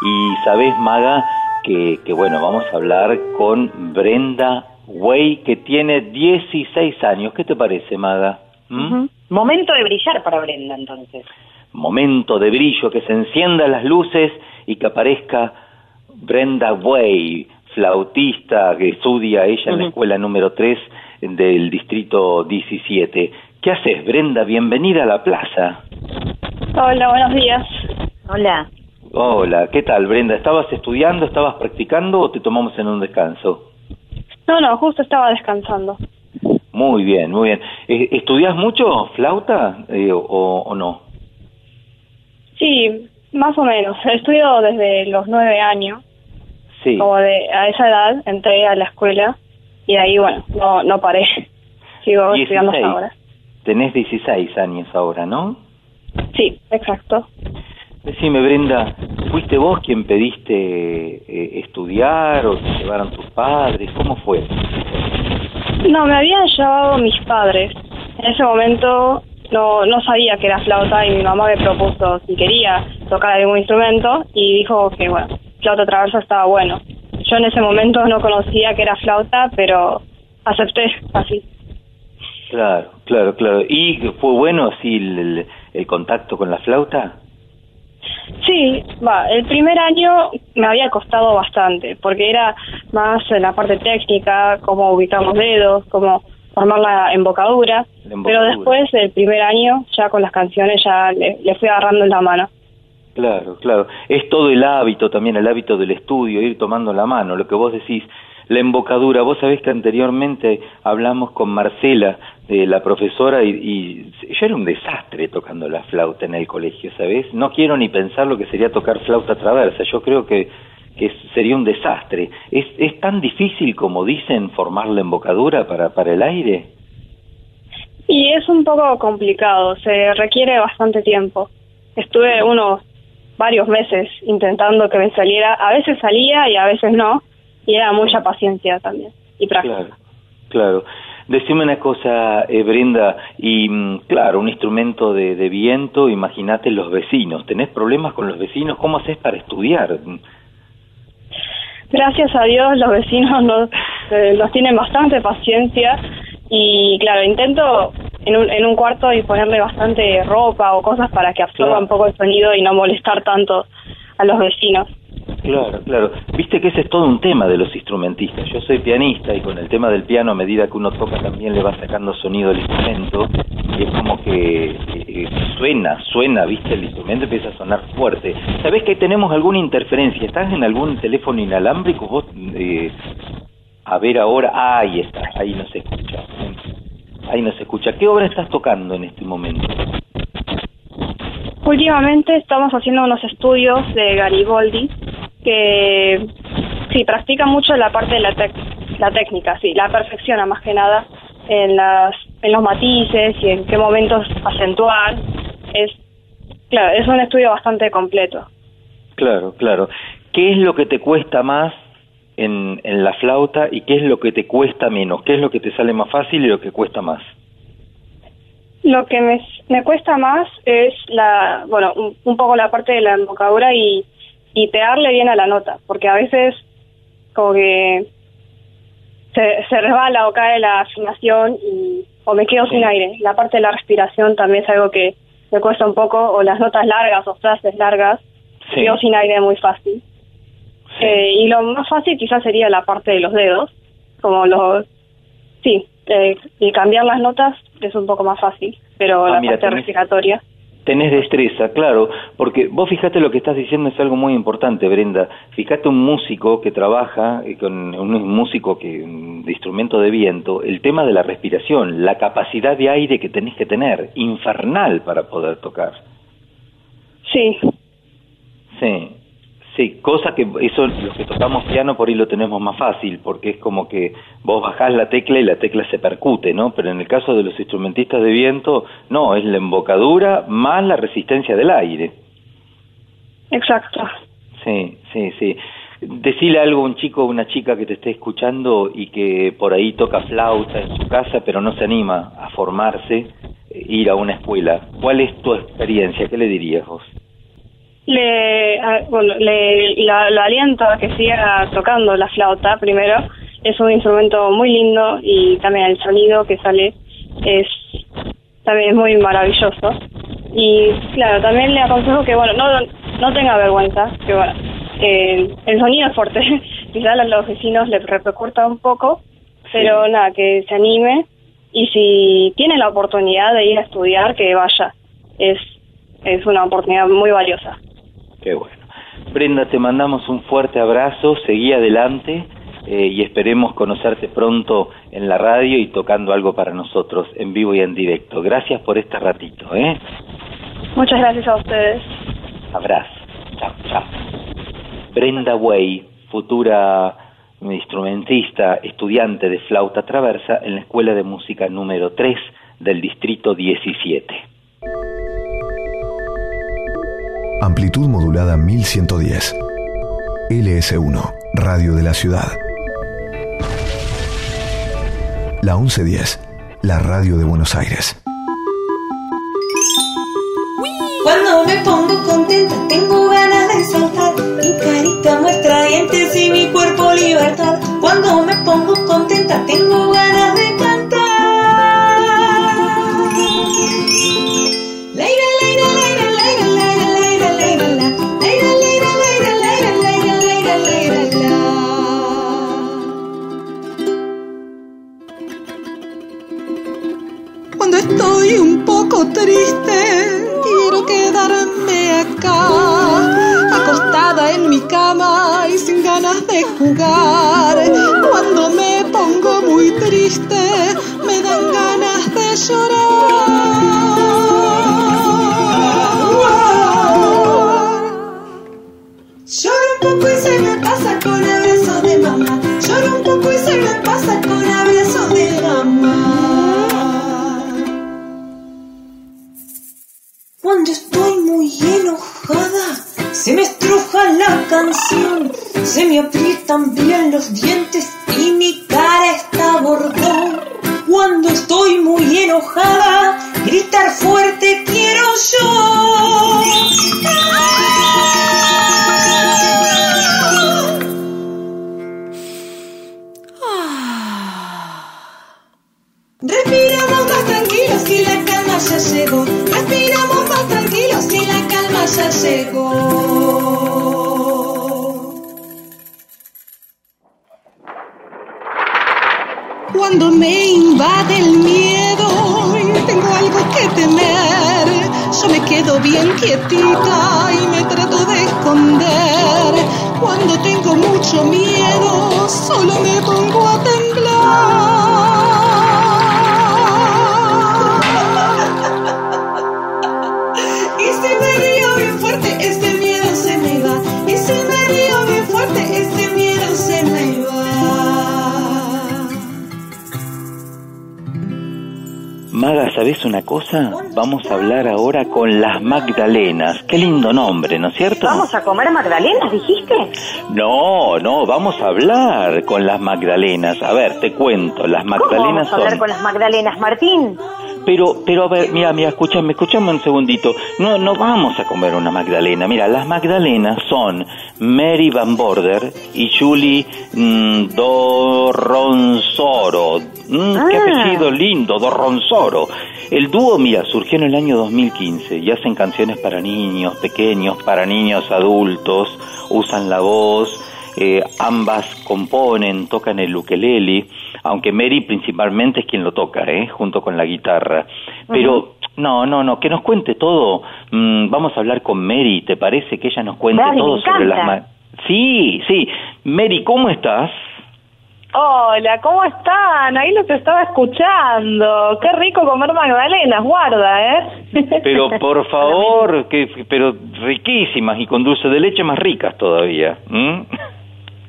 Y sabes, Maga, que, que bueno, vamos a hablar con Brenda Way, que tiene 16 años. ¿Qué te parece, Maga? ¿Mm? Momento de brillar para Brenda, entonces. Momento de brillo, que se enciendan las luces y que aparezca Brenda Way, flautista que estudia ella en la escuela número 3 del distrito 17. ¿Qué haces, Brenda? Bienvenida a la plaza. Hola, buenos días. Hola. Hola, ¿qué tal, Brenda? ¿Estabas estudiando, estabas practicando o te tomamos en un descanso? No, no, justo estaba descansando. Muy bien, muy bien. Eh, ¿Estudias mucho flauta eh, o, o no? Sí, más o menos. Estudio desde los nueve años. Sí. Como de a esa edad entré a la escuela y de ahí, bueno, no, no paré. Sigo estudiando hasta ahora. Tenés 16 años ahora, ¿no? Sí, exacto. Decime, Brenda, ¿fuiste vos quien pediste eh, estudiar o te llevaron tus padres? ¿Cómo fue? No, me habían llevado mis padres. En ese momento no, no sabía que era flauta y mi mamá me propuso si quería tocar algún instrumento y dijo que, bueno, flauta traversa estaba bueno. Yo en ese momento no conocía que era flauta, pero acepté así. Claro, claro, claro. ¿Y fue bueno así el, el- el contacto con la flauta? Sí, va, el primer año me había costado bastante, porque era más en la parte técnica, cómo ubicar los dedos, cómo formar la embocadura, La embocadura. pero después del primer año, ya con las canciones, ya le, le fui agarrando en la mano. Claro, claro. Es todo el hábito también, el hábito del estudio, ir tomando la mano, lo que vos decís, la embocadura. Vos sabés que anteriormente hablamos con Marcela, eh, la profesora, y, y yo era un desastre tocando la flauta en el colegio, ¿sabés? No quiero ni pensar lo que sería tocar flauta traversa. Yo creo que, que sería un desastre. ¿Es, ¿Es tan difícil como dicen formar la embocadura para, para el aire? Y es un poco complicado, se requiere bastante tiempo. Estuve unos varios meses intentando que me saliera, a veces salía y a veces no, y era mucha paciencia también y práctica. Claro, claro. Decime una cosa, eh, Brenda, y mm, claro, un instrumento de, de viento, imagínate los vecinos. ¿Tenés problemas con los vecinos? ¿Cómo haces para estudiar? Gracias a Dios los vecinos nos, eh, nos tienen bastante paciencia y claro, intento en un, en un cuarto y ponerle bastante ropa o cosas para que absorba un poco el sonido y no molestar tanto a los vecinos. Claro, claro. Viste que ese es todo un tema de los instrumentistas. Yo soy pianista y con el tema del piano, a medida que uno toca, también le va sacando sonido al instrumento y es como que eh, suena, suena, viste, el instrumento empieza a sonar fuerte. ¿Sabés que tenemos alguna interferencia? ¿Estás en algún teléfono inalámbrico? Vos, eh, a ver ahora, ah, ahí está, ahí no se escucha. Ahí no se escucha. ¿Qué obra estás tocando en este momento? Últimamente estamos haciendo unos estudios de Garibaldi que sí practica mucho la parte de la, tec- la técnica, sí, la perfecciona más que nada en las en los matices y en qué momentos acentuar. Es claro, es un estudio bastante completo. Claro, claro. ¿Qué es lo que te cuesta más en, en la flauta y qué es lo que te cuesta menos? ¿Qué es lo que te sale más fácil y lo que cuesta más? Lo que me, me cuesta más es la, bueno, un, un poco la parte de la embocadura y, y pegarle bien a la nota, porque a veces como que se, se resbala o cae la afinación y, o me quedo sin aire. La parte de la respiración también es algo que me cuesta un poco, o las notas largas o frases largas, me quedo sin aire muy fácil. Eh, y lo más fácil quizás sería la parte de los dedos, como los, sí, eh, y cambiar las notas es un poco más fácil, pero Ah, la mira, parte tenés- respiratoria. Tenés destreza, claro, porque vos fijate lo que estás diciendo es algo muy importante, Brenda. Fíjate un músico que trabaja eh, con un músico que mm, de instrumento de viento, el tema de la respiración, la capacidad de aire que tenés que tener, infernal para poder tocar. Sí, Sí, sí, cosa que eso los que tocamos piano por ahí lo tenemos más fácil, porque es como que vos bajás la tecla y la tecla se percute, ¿no? Pero en el caso de los instrumentistas de viento, no, es la embocadura más la resistencia del aire. exacto. Sí, sí, sí. Decile algo a un chico o una chica que te esté escuchando y que por ahí toca flauta en su casa, pero no se anima a formarse, eh, ir a una escuela. ¿Cuál es tu experiencia? ¿Qué le dirías vos? Le, bueno, le, la, lo aliento a que siga tocando la flauta primero. Es un instrumento muy lindo y también el sonido que sale es también es muy maravilloso. Y claro, también le aconsejo que bueno, no, no tenga vergüenza, que bueno, eh, el sonido es fuerte, quizás a los vecinos les repercuta un poco, pero nada, que se anime y si tiene la oportunidad de ir a estudiar, que vaya. Es, es una oportunidad muy valiosa. Qué bueno. Brenda, te mandamos un fuerte abrazo, seguí adelante eh, y esperemos conocerte pronto en la radio y tocando algo para nosotros en vivo y en directo. Gracias por este ratito, ¿eh? Muchas gracias a ustedes. Abrazo. Chao, chao. Brenda Way, futura instrumentista, estudiante de flauta traversa en la Escuela de Música número 3 del Distrito 17. Amplitud modulada 1110. LS1, Radio de la Ciudad. La 1110, la radio de Buenos Aires. Cuando me pongo contenta tengo ganas de saltar Mi carita muestra dientes y mi cuerpo libertad Cuando me pongo contenta tengo ganas de cantar poco triste, quiero quedarme acá, acostada en mi cama y sin ganas de jugar. Cuando me pongo muy triste, me dan ganas de llorar. Lloro un poco y se me pasa con abrazo de mamá. Lloro un poco y se me pasa con abrazo de mamá. Cuando estoy muy enojada, se me estruja la canción, se me aprietan bien los dientes y mi cara está bordón. Cuando estoy muy enojada, gritar fuerte quiero yo. Magdalenas. Qué lindo nombre, ¿no es cierto? ¿Vamos a comer magdalenas, dijiste? No, no, vamos a hablar con las Magdalenas. A ver, te cuento, las ¿Cómo Magdalenas vamos a hablar son... con las magdalenas, Martín? Pero, pero a ver, mira, mira, escúchame, escúchame un segundito. No, no vamos a comer una Magdalena. Mira, las Magdalenas son Mary Van Border y Julie mm, Dorronsoro. Mm, Qué Ah. apellido lindo, Dorronsoro. El dúo, mira, surgió en el año 2015 y hacen canciones para niños pequeños, para niños adultos, usan la voz, eh, ambas componen, tocan el ukelele, aunque Mary principalmente es quien lo toca, ¿eh? junto con la guitarra. Pero no, no, no, que nos cuente todo. Mm, vamos a hablar con Mary, ¿te parece que ella nos cuente Dale, todo sobre las... Sí, sí. Mary, ¿cómo estás? Hola, ¿cómo están? Ahí los estaba escuchando. Qué rico comer magdalenas, guarda, ¿eh? Pero por favor, que, pero riquísimas y con dulce de leche más ricas todavía.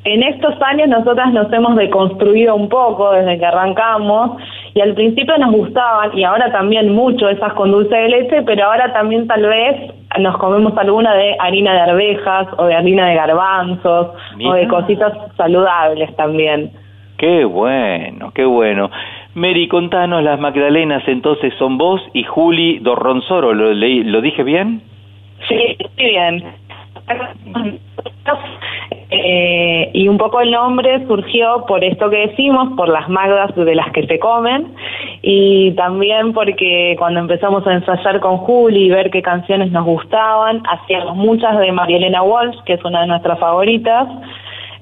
En estos años nosotras nos hemos deconstruido un poco desde que arrancamos y al principio nos gustaban y ahora también mucho esas con dulce de leche, pero ahora también tal vez nos comemos alguna de harina de arvejas o de harina de garbanzos o de cositas saludables también. Qué bueno, qué bueno. Mary, contanos, las Magdalenas entonces son vos y Juli Dorronzoro, ¿lo, leí- ¿lo dije bien? Sí, muy bien. Eh, y un poco el nombre surgió por esto que decimos, por las magdas de las que se comen, y también porque cuando empezamos a ensayar con Juli y ver qué canciones nos gustaban, hacíamos muchas de María Elena Walsh, que es una de nuestras favoritas,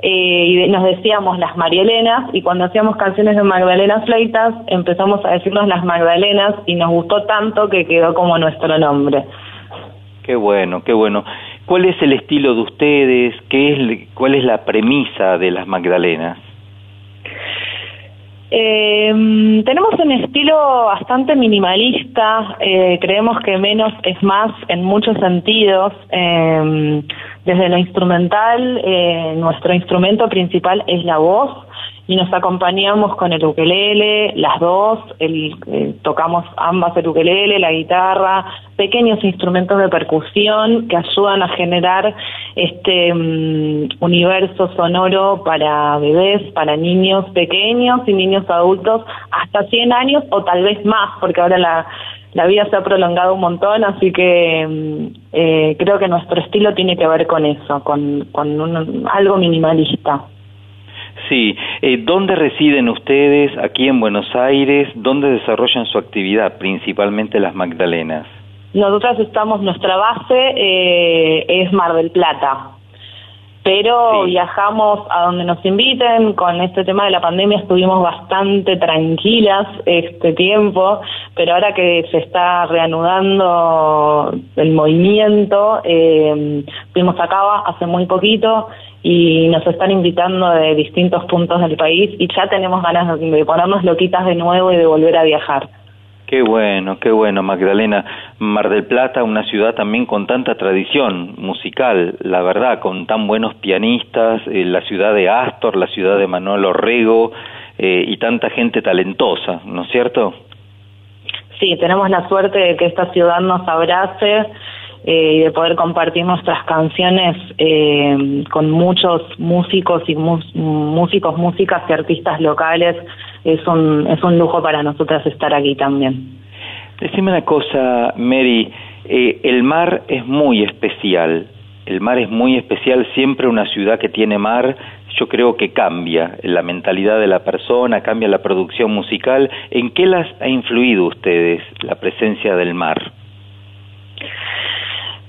eh, y nos decíamos las Marielenas, y cuando hacíamos canciones de Magdalena Fleitas, empezamos a decirnos las Magdalenas, y nos gustó tanto que quedó como nuestro nombre. Qué bueno, qué bueno. ¿Cuál es el estilo de ustedes? ¿Qué es, ¿Cuál es la premisa de las Magdalenas? Eh, tenemos un estilo bastante minimalista, eh, creemos que menos es más en muchos sentidos. Eh, desde lo instrumental, eh, nuestro instrumento principal es la voz y nos acompañamos con el ukelele, las dos, el, eh, tocamos ambas el ukelele, la guitarra, pequeños instrumentos de percusión que ayudan a generar este mm, universo sonoro para bebés, para niños pequeños y niños adultos hasta 100 años o tal vez más, porque ahora la, la vida se ha prolongado un montón, así que mm, eh, creo que nuestro estilo tiene que ver con eso, con, con un- algo minimalista. Sí, eh, ¿dónde residen ustedes aquí en Buenos Aires? ¿Dónde desarrollan su actividad, principalmente las Magdalenas? Nosotras estamos, nuestra base eh, es Mar del Plata, pero viajamos a donde nos inviten. Con este tema de la pandemia estuvimos bastante tranquilas este tiempo, pero ahora que se está reanudando el movimiento, eh, fuimos a Cava hace muy poquito y nos están invitando de distintos puntos del país y ya tenemos ganas de, ponernos loquitas de nuevo y de volver a viajar. Qué bueno, qué bueno, Magdalena. Mar del Plata, una ciudad también con tanta tradición musical, la verdad, con tan buenos pianistas, eh, la ciudad de Astor, la ciudad de Manuel Orrego eh, y tanta gente talentosa, ¿no es cierto? Sí, tenemos la suerte de que esta ciudad nos abrace eh, y de poder compartir nuestras canciones eh, con muchos músicos y músicos, músicas y artistas locales. Es un, es un lujo para nosotras estar aquí también. Decime una cosa, Mary, eh, el mar es muy especial, el mar es muy especial, siempre una ciudad que tiene mar, yo creo que cambia la mentalidad de la persona, cambia la producción musical. ¿En qué las ha influido ustedes la presencia del mar?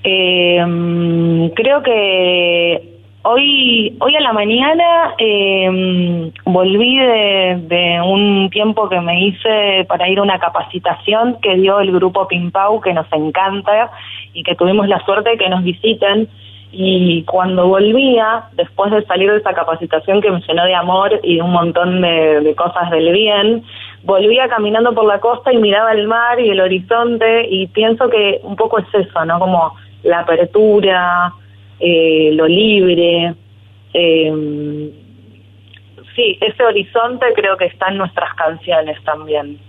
Eh, creo que hoy, hoy a la mañana eh, volví de, un tiempo que me hice para ir a una capacitación que dio el grupo Pimpau, que nos encanta y que tuvimos la suerte de que nos visiten. Y cuando volvía, después de salir de esa capacitación que me llenó de amor y de un montón de, de cosas del bien, volvía caminando por la costa y miraba el mar y el horizonte y pienso que un poco es eso, ¿no? Como la apertura, eh, lo libre. eh, sí, ese horizonte creo que está en nuestras canciones también.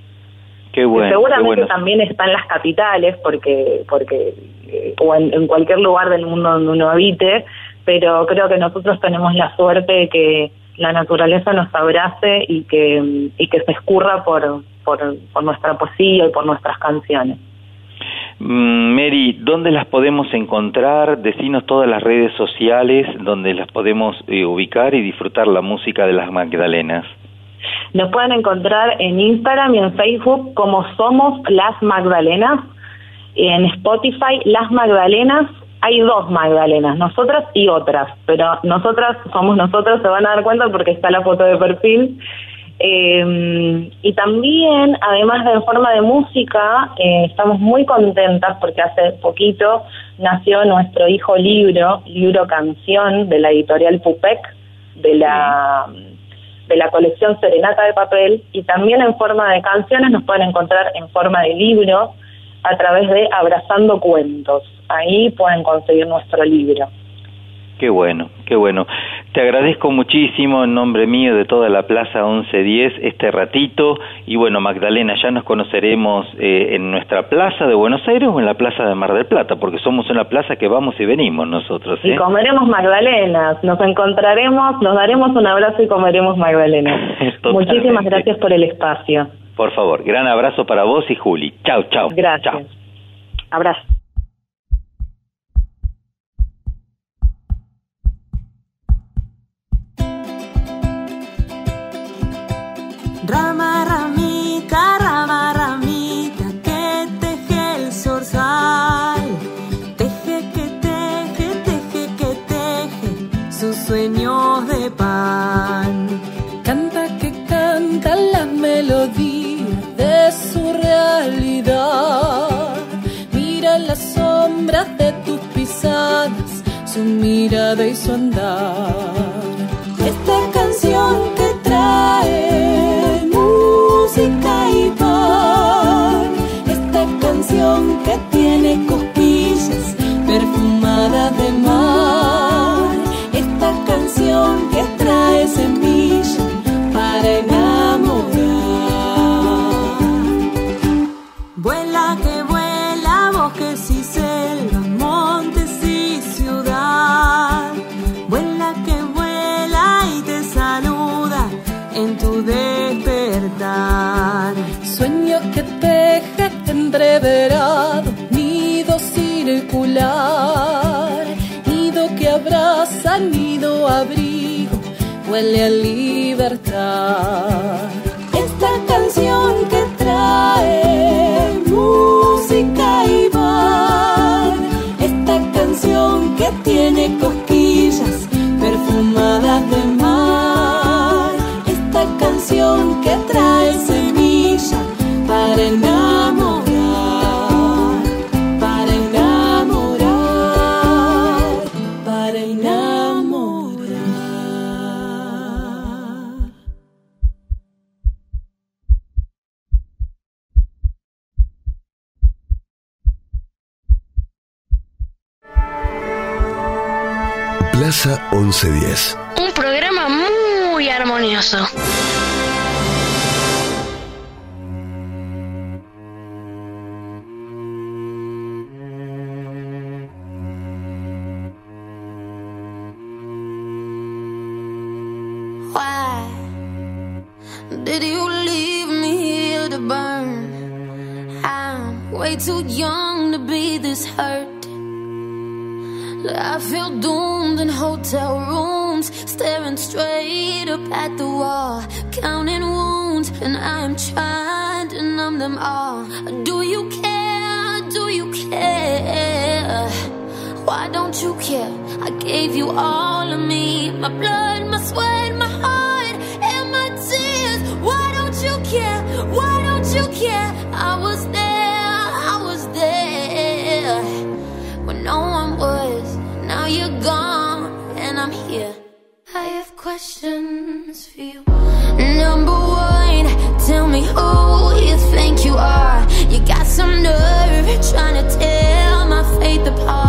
Qué bueno, qué seguramente bueno. también está en las capitales, porque, porque eh, o en, en cualquier lugar del mundo donde uno habite, pero creo que nosotros tenemos la suerte de que la naturaleza nos abrace y que, y que se escurra por, por, por nuestra poesía y por nuestras canciones. Mm, Mary, ¿dónde las podemos encontrar? Decinos todas las redes sociales donde las podemos eh, ubicar y disfrutar la música de las Magdalenas. Nos pueden encontrar en Instagram y en Facebook como Somos Las Magdalenas. En Spotify, Las Magdalenas. Hay dos Magdalenas, nosotras y otras, pero nosotras somos nosotros, se van a dar cuenta porque está la foto de perfil. Eh, y también, además de en forma de música, eh, estamos muy contentas porque hace poquito nació nuestro hijo libro, libro canción de la editorial Pupec, de la de la colección Serenata de Papel y también en forma de canciones nos pueden encontrar en forma de libro a través de Abrazando Cuentos. Ahí pueden conseguir nuestro libro. Qué bueno, qué bueno. Te agradezco muchísimo en nombre mío de toda la Plaza 1110 este ratito y bueno Magdalena ya nos conoceremos eh, en nuestra plaza de Buenos Aires o en la plaza de Mar del Plata porque somos una plaza que vamos y venimos nosotros. Y ¿eh? comeremos magdalenas, nos encontraremos, nos daremos un abrazo y comeremos magdalenas. Muchísimas gracias por el espacio. Por favor, gran abrazo para vos y Juli. Chau, chau. Gracias. Chau. Abrazo. Rama, ramita, rama, ramita, que teje el zorzal. Teje, que teje, teje, que teje sus sueños de pan. Canta que canta la melodía de su realidad. Mira las sombras de tus pisadas, su mirada y su andar. Esta canción que trae música y entreverado, nido circular, nido que abraza, nido abrigo, huele a libertad. Esta canción que trae música y bar, esta canción que tiene cosquillas perfumadas de mar, esta canción que trae semilla para enamorar, 1110. Un programa muy armonioso. Why did you leave me here to burn? I'm way too young to be this hurt. I feel doomed in hotel rooms, staring straight up at the wall, counting wounds, and I'm trying to numb them all. Do you care? Do you care? Why don't you care? I gave you all of me, my blood, my sweat, my heart, and my tears. Why don't you care? Why don't you care? I was there, I was there when no one was. You're gone, and I'm here. I have questions for you. Number one, tell me who you think you are. You got some nerve trying to tear my faith apart.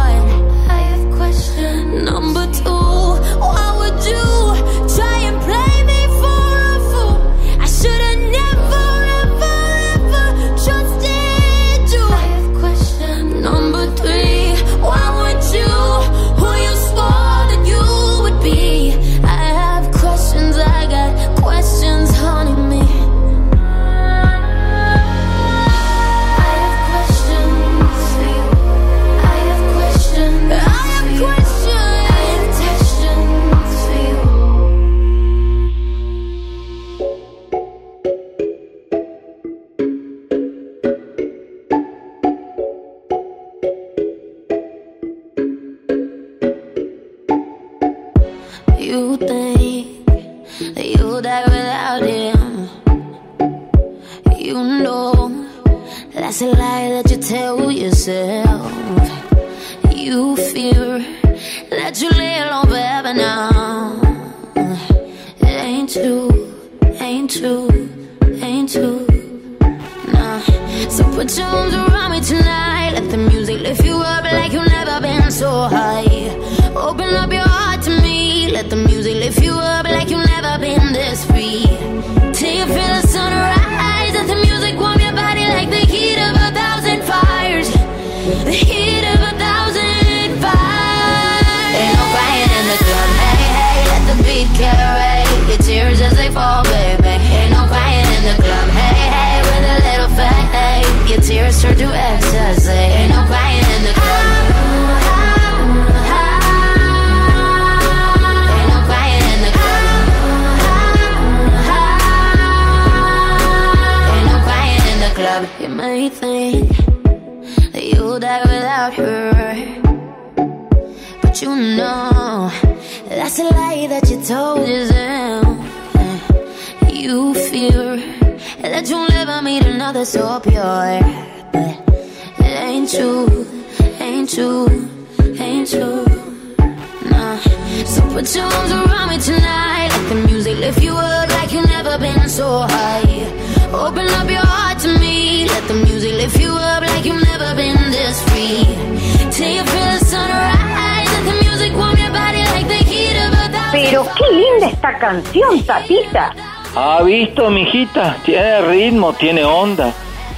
Ritmo, tiene onda,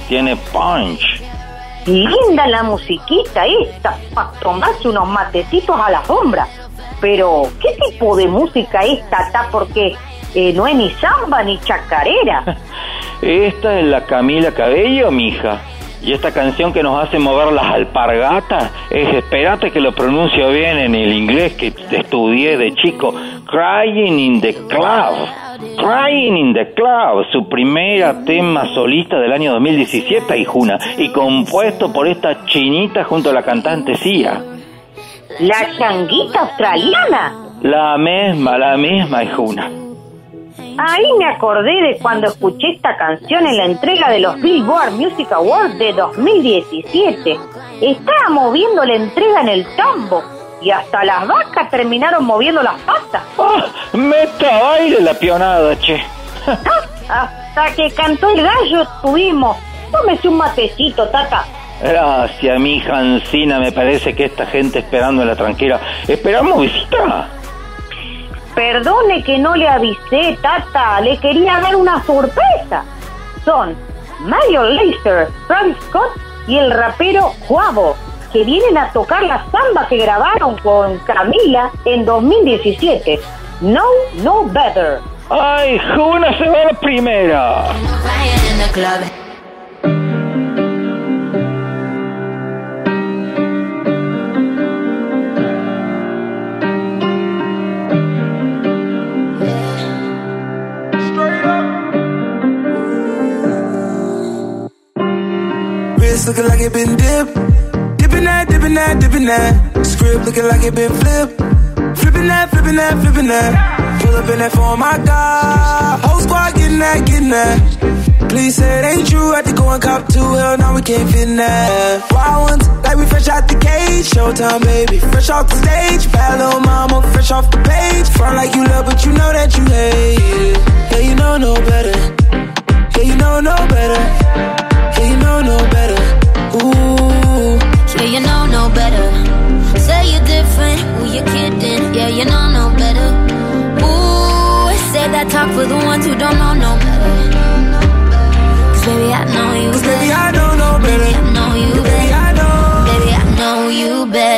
tiene punch. Linda la musiquita esta, para tomarse unos matecitos a la sombra. Pero, ¿qué tipo de música es, Tata? Porque eh, no es ni samba ni chacarera. Esta es la Camila Cabello, mija. Y esta canción que nos hace mover las alpargatas es, espérate que lo pronuncio bien en el inglés que estudié de chico, Crying in the Club. Crying in the Club, su primera tema solista del año 2017, Aijuna, y compuesto por esta chinita junto a la cantante Sia. La changuita australiana. La misma, la misma, Aijuna. Ahí me acordé de cuando escuché esta canción en la entrega de los Billboard Music Awards de 2017. Estaba moviendo la entrega en el tambo y hasta las vacas terminaron moviendo las patas. Meta baile la pionada, che. Hasta que cantó el gallo tuvimos. Tómese un matecito, tata. Gracias, mi hija Ancina. Me parece que esta gente esperando en la tranquila. ¿Esperamos visita? Perdone que no le avisé, tata. Le quería dar una sorpresa. Son Mario Laser, Travis Scott y el rapero Juavo, que vienen a tocar la samba que grabaron con Camila en 2017. No, no better. ¡Ay, Juna se va la primera! Looking like it been dipped. Dipping that, dipping that, dipping that. Script looking like it been flipped. Flipping that, flipping that, flipping that. Pull up in that for my God. Whole squad getting that, getting that. Please say it ain't true. Had to go and cop two. Hell, now we can't fit in that. Wild ones, like we fresh out the cage. Showtime, baby. Fresh off the stage. Bad little mama, fresh off the page. Front like you love, but you know that you hate it. Yeah, you know no better. Yeah, you know no better. Yeah, you know no better. Ooh. Yeah, you know no better. Say you're different, who you kidding? Yeah, you know no better. Ooh, save that talk for the ones who don't know no better. Cause baby, I know you Cause better. baby, I know no better. Baby, I know you Baby, better. I know. Baby, I know you better.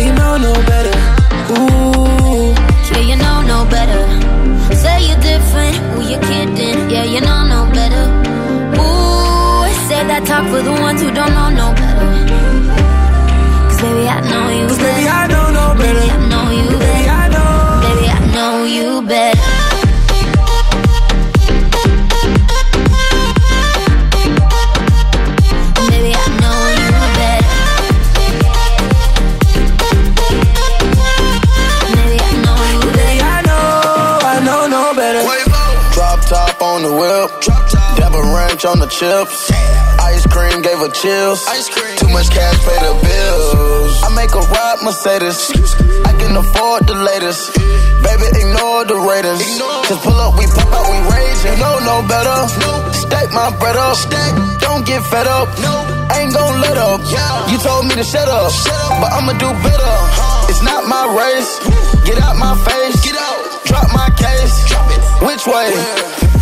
Yeah, you know no better. Ooh. Yeah, you know no better. Say you're different, who you kidding? Yeah, you know no better. Ooh, say that talk for the ones who don't know no better. Cause baby, I know you Cause better. baby, I know no better. Baby, I know you Baby, better. I know. Baby, I know you better. On the whip. Rank sandwich on the chips. Ice cream gave her chills. Too much cash pay the bills. I make a ride Mercedes. I can afford the latest. Baby, ignore the Raiders. Just pull up, we pop out, we rage. You know no better. Stack my bread up. Don't get fed up. Ain't gon' let up. You told me to shut up, but I'ma do better. It's not my race. Get out my face. Get out. Drop my case. Which way.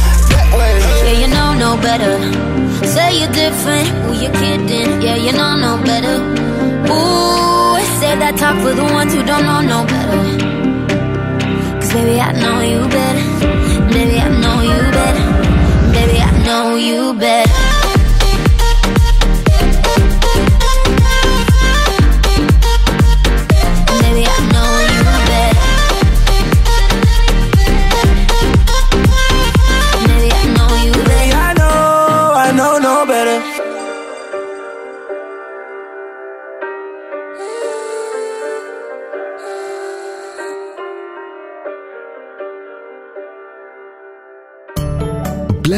Yeah, you know no better. Say you're different, who you kidding? Yeah, you know no better. Ooh, say that talk for the ones who don't know no better. Cause baby, I know you better. Baby, I know you better. Baby, I know you better.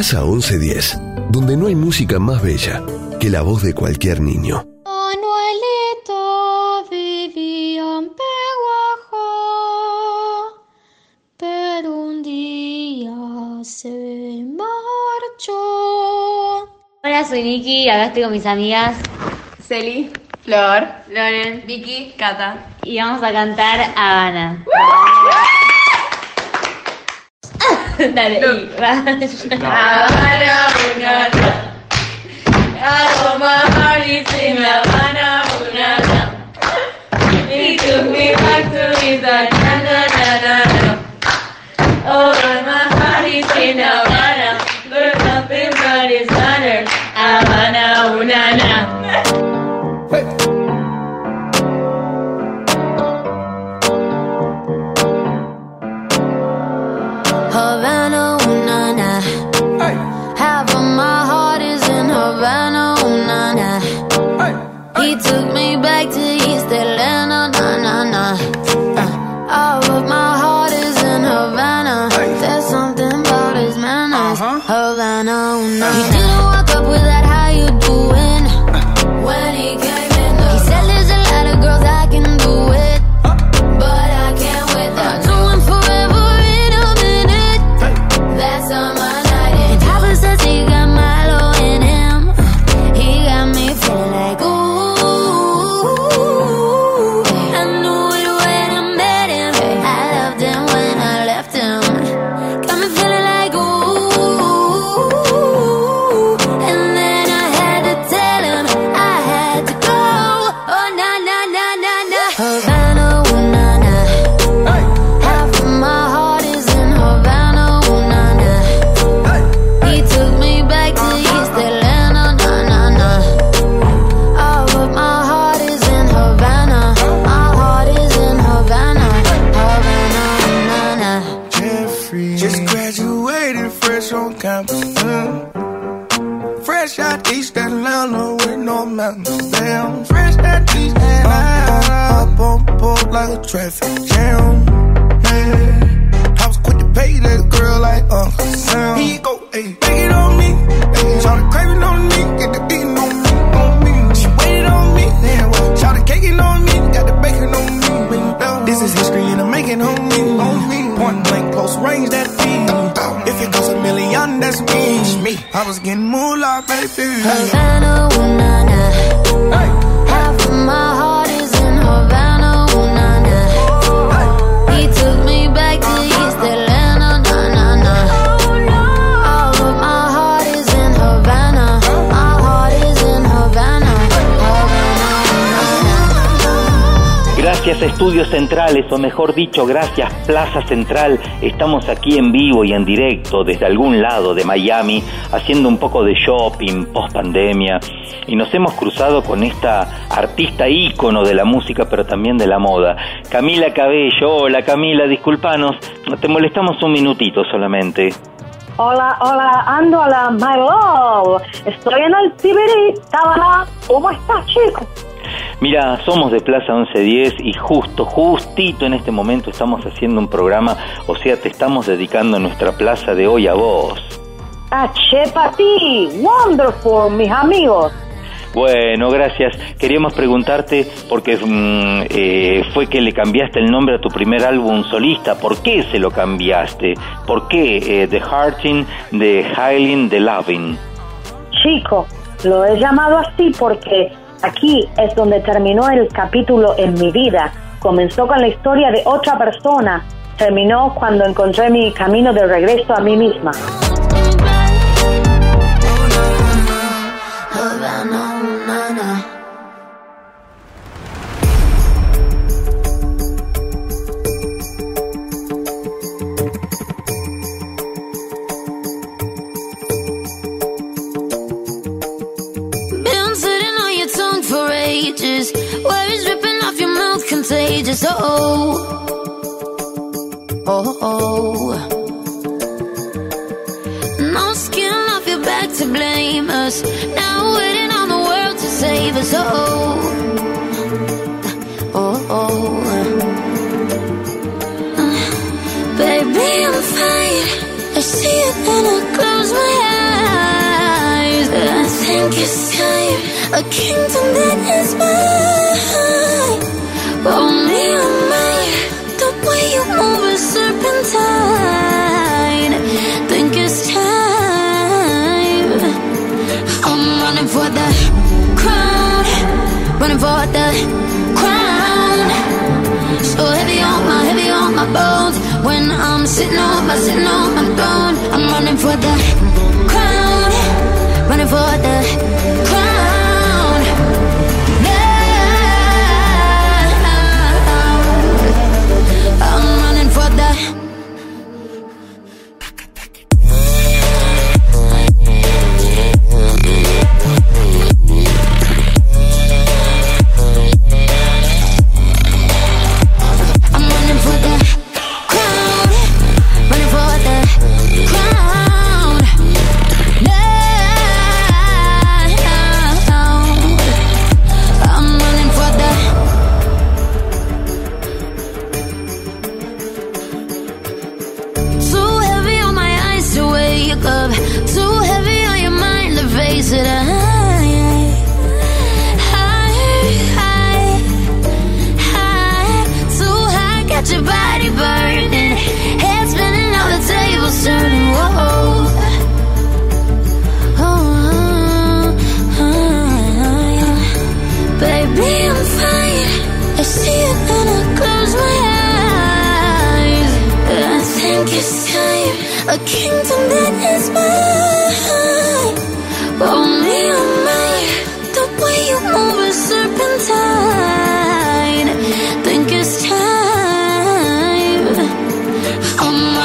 Plaza 1110, donde no hay música más bella que la voz de cualquier niño. Manuelito vivía en pero un día se marchó. Hola, soy Niki, acá estoy con mis amigas Celi, Flor, Loren, Vicky, Cata. Y vamos a cantar Habana. Dale, y va. Habana, Bunana. I my heart is in Havana, Bunana. He took me back to his na na na na na. Oh, but my heart is in Havana. He like a traffic jam. Man, I was quick to pay that girl like Uncle Sam. He go, hey, take it on me. Hey, shout craving on me, get the beating on me, on me. She waited on me, then what? Shout caking on me, got the bacon on me. This is history and I'm making on me, on me. Point blank, close range, that beat. If it goes a million, that's me. me. I was getting moolah, baby. Havana, ooh na na. Gracias Estudios Centrales, o mejor dicho, gracias Plaza Central. Estamos aquí en vivo y en directo desde algún lado de Miami, haciendo un poco de shopping post pandemia. Y nos hemos cruzado con esta artista ícono de la música, pero también de la moda. Camila Cabello, hola Camila, disculpanos, te molestamos un minutito solamente. Hola, hola, ando a la My Love. Estoy en el Tibiri. ¿Cómo estás, chico? Mira, somos de Plaza 1110 y justo, justito en este momento estamos haciendo un programa, o sea, te estamos dedicando nuestra plaza de hoy a vos. Ah, che, ti, wonderful, mis amigos. Bueno, gracias. Queríamos preguntarte, porque mm, eh, fue que le cambiaste el nombre a tu primer álbum solista. ¿Por qué se lo cambiaste? ¿Por qué eh, The Hearting, The Hailing, The Loving? Chico, lo he llamado así porque aquí es donde terminó el capítulo en mi vida. Comenzó con la historia de otra persona. Terminó cuando encontré mi camino de regreso a mí misma. For ages. Words dripping off your mouth, contagious. Oh, oh, oh. No skin off your back to blame us. Now waiting on the world to save us. Oh, oh, oh. Baby, I'm fine. I see it and I close my eyes. I think it's. A kingdom that is mine. Only on mine. The way you move is serpentine. Think it's time. I'm running for the crown. Running for the crown. So heavy on my, heavy on my bones. When I'm sitting on my, sitting on my throne. I'm running for the crown. Running for the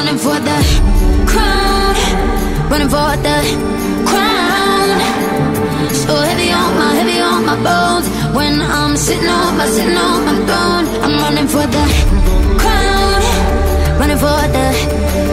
running for the crown, running for the crown. So heavy on my, heavy on my bones. When I'm sitting on my, sitting on my throne, I'm running for the crown, running for the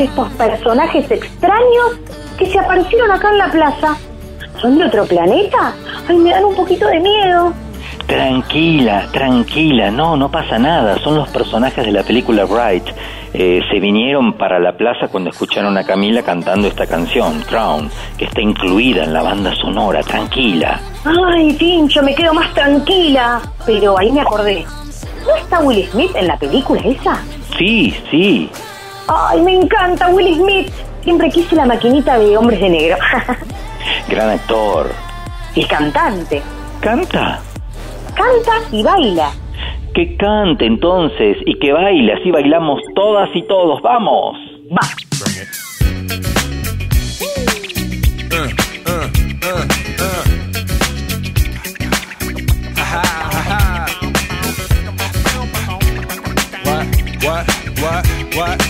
estos personajes extraños que se aparecieron acá en la plaza? ¿Son de otro planeta? Ay, me dan un poquito de miedo. Tranquila, tranquila, no, no pasa nada, son los personajes de la película Bright. Eh, se vinieron para la plaza cuando escucharon a Camila cantando esta canción, Crown, que está incluida en la banda sonora, tranquila. Ay, Tincho, me quedo más tranquila. Pero ahí me acordé. ¿No está Will Smith en la película esa? Sí, sí, Ay, me encanta Will Smith. Siempre quise la maquinita de hombres de negro. gran actor. El cantante. ¿Canta? canta y baila. Que cante entonces y que baile, así bailamos todas y todos. ¡Vamos! Va. Ha, ha, ha, ha. What,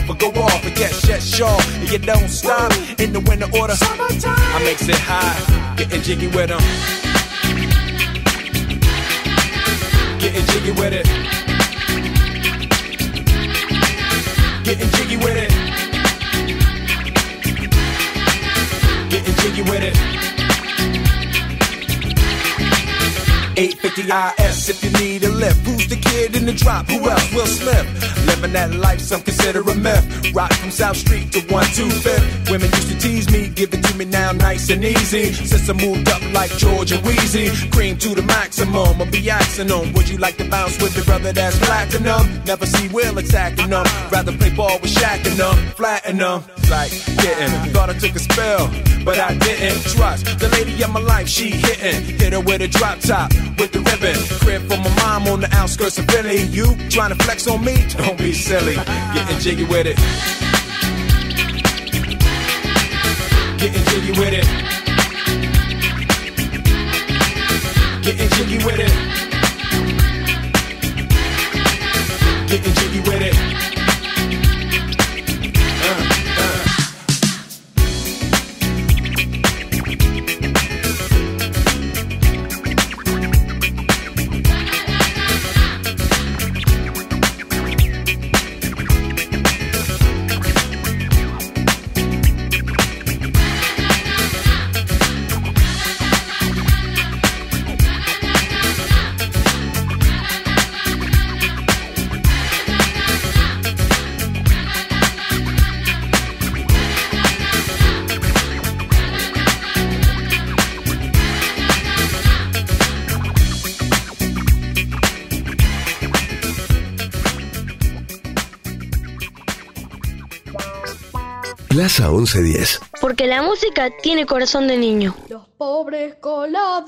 or go off, and get shut shaw. And you don't stop in the winter order. Summertime. I makes it high, getting jiggy with them. Getting jiggy with it. Getting jiggy with it. Getting jiggy with it. 850 If you need a lift. Who's the kid in the drop? Who else? Will Smith. Living that life, some consider a myth. Rock from South Street to 125th. Women used to tease me, give it to me now nice and easy. Since I moved up like George and Wheezy, cream to the maximum. I'll be asking them, would you like to bounce with the brother that's platinum? Never see Will attacking them. Rather play ball with Shaq and them, flatten them. Like getting, thought I took a spell, but I didn't trust the lady of my life. She hitting, hit her with a drop top with the ribbon. Crib for my mom on the outskirts of Philly. You trying to flex on me? Don't be silly. Getting jiggy with it. Getting jiggy with it. Getting jiggy with it. Plaza 1110. Porque la música tiene corazón de niño. Los pobres coladores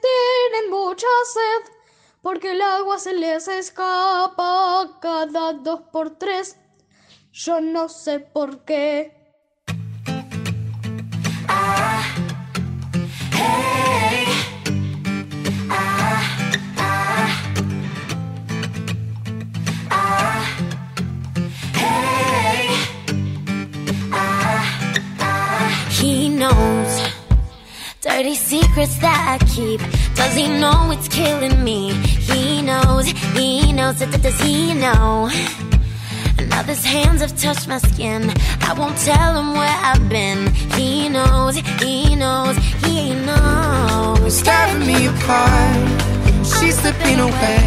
tienen mucha sed porque el agua se les escapa cada dos por tres. Yo no sé por qué. Dirty secrets that I keep. Does he know it's killing me? He knows, he knows, does he know? Now his hands have touched my skin. I won't tell him where I've been. He knows, he knows, he knows. Tearing me apart, she's slipping away.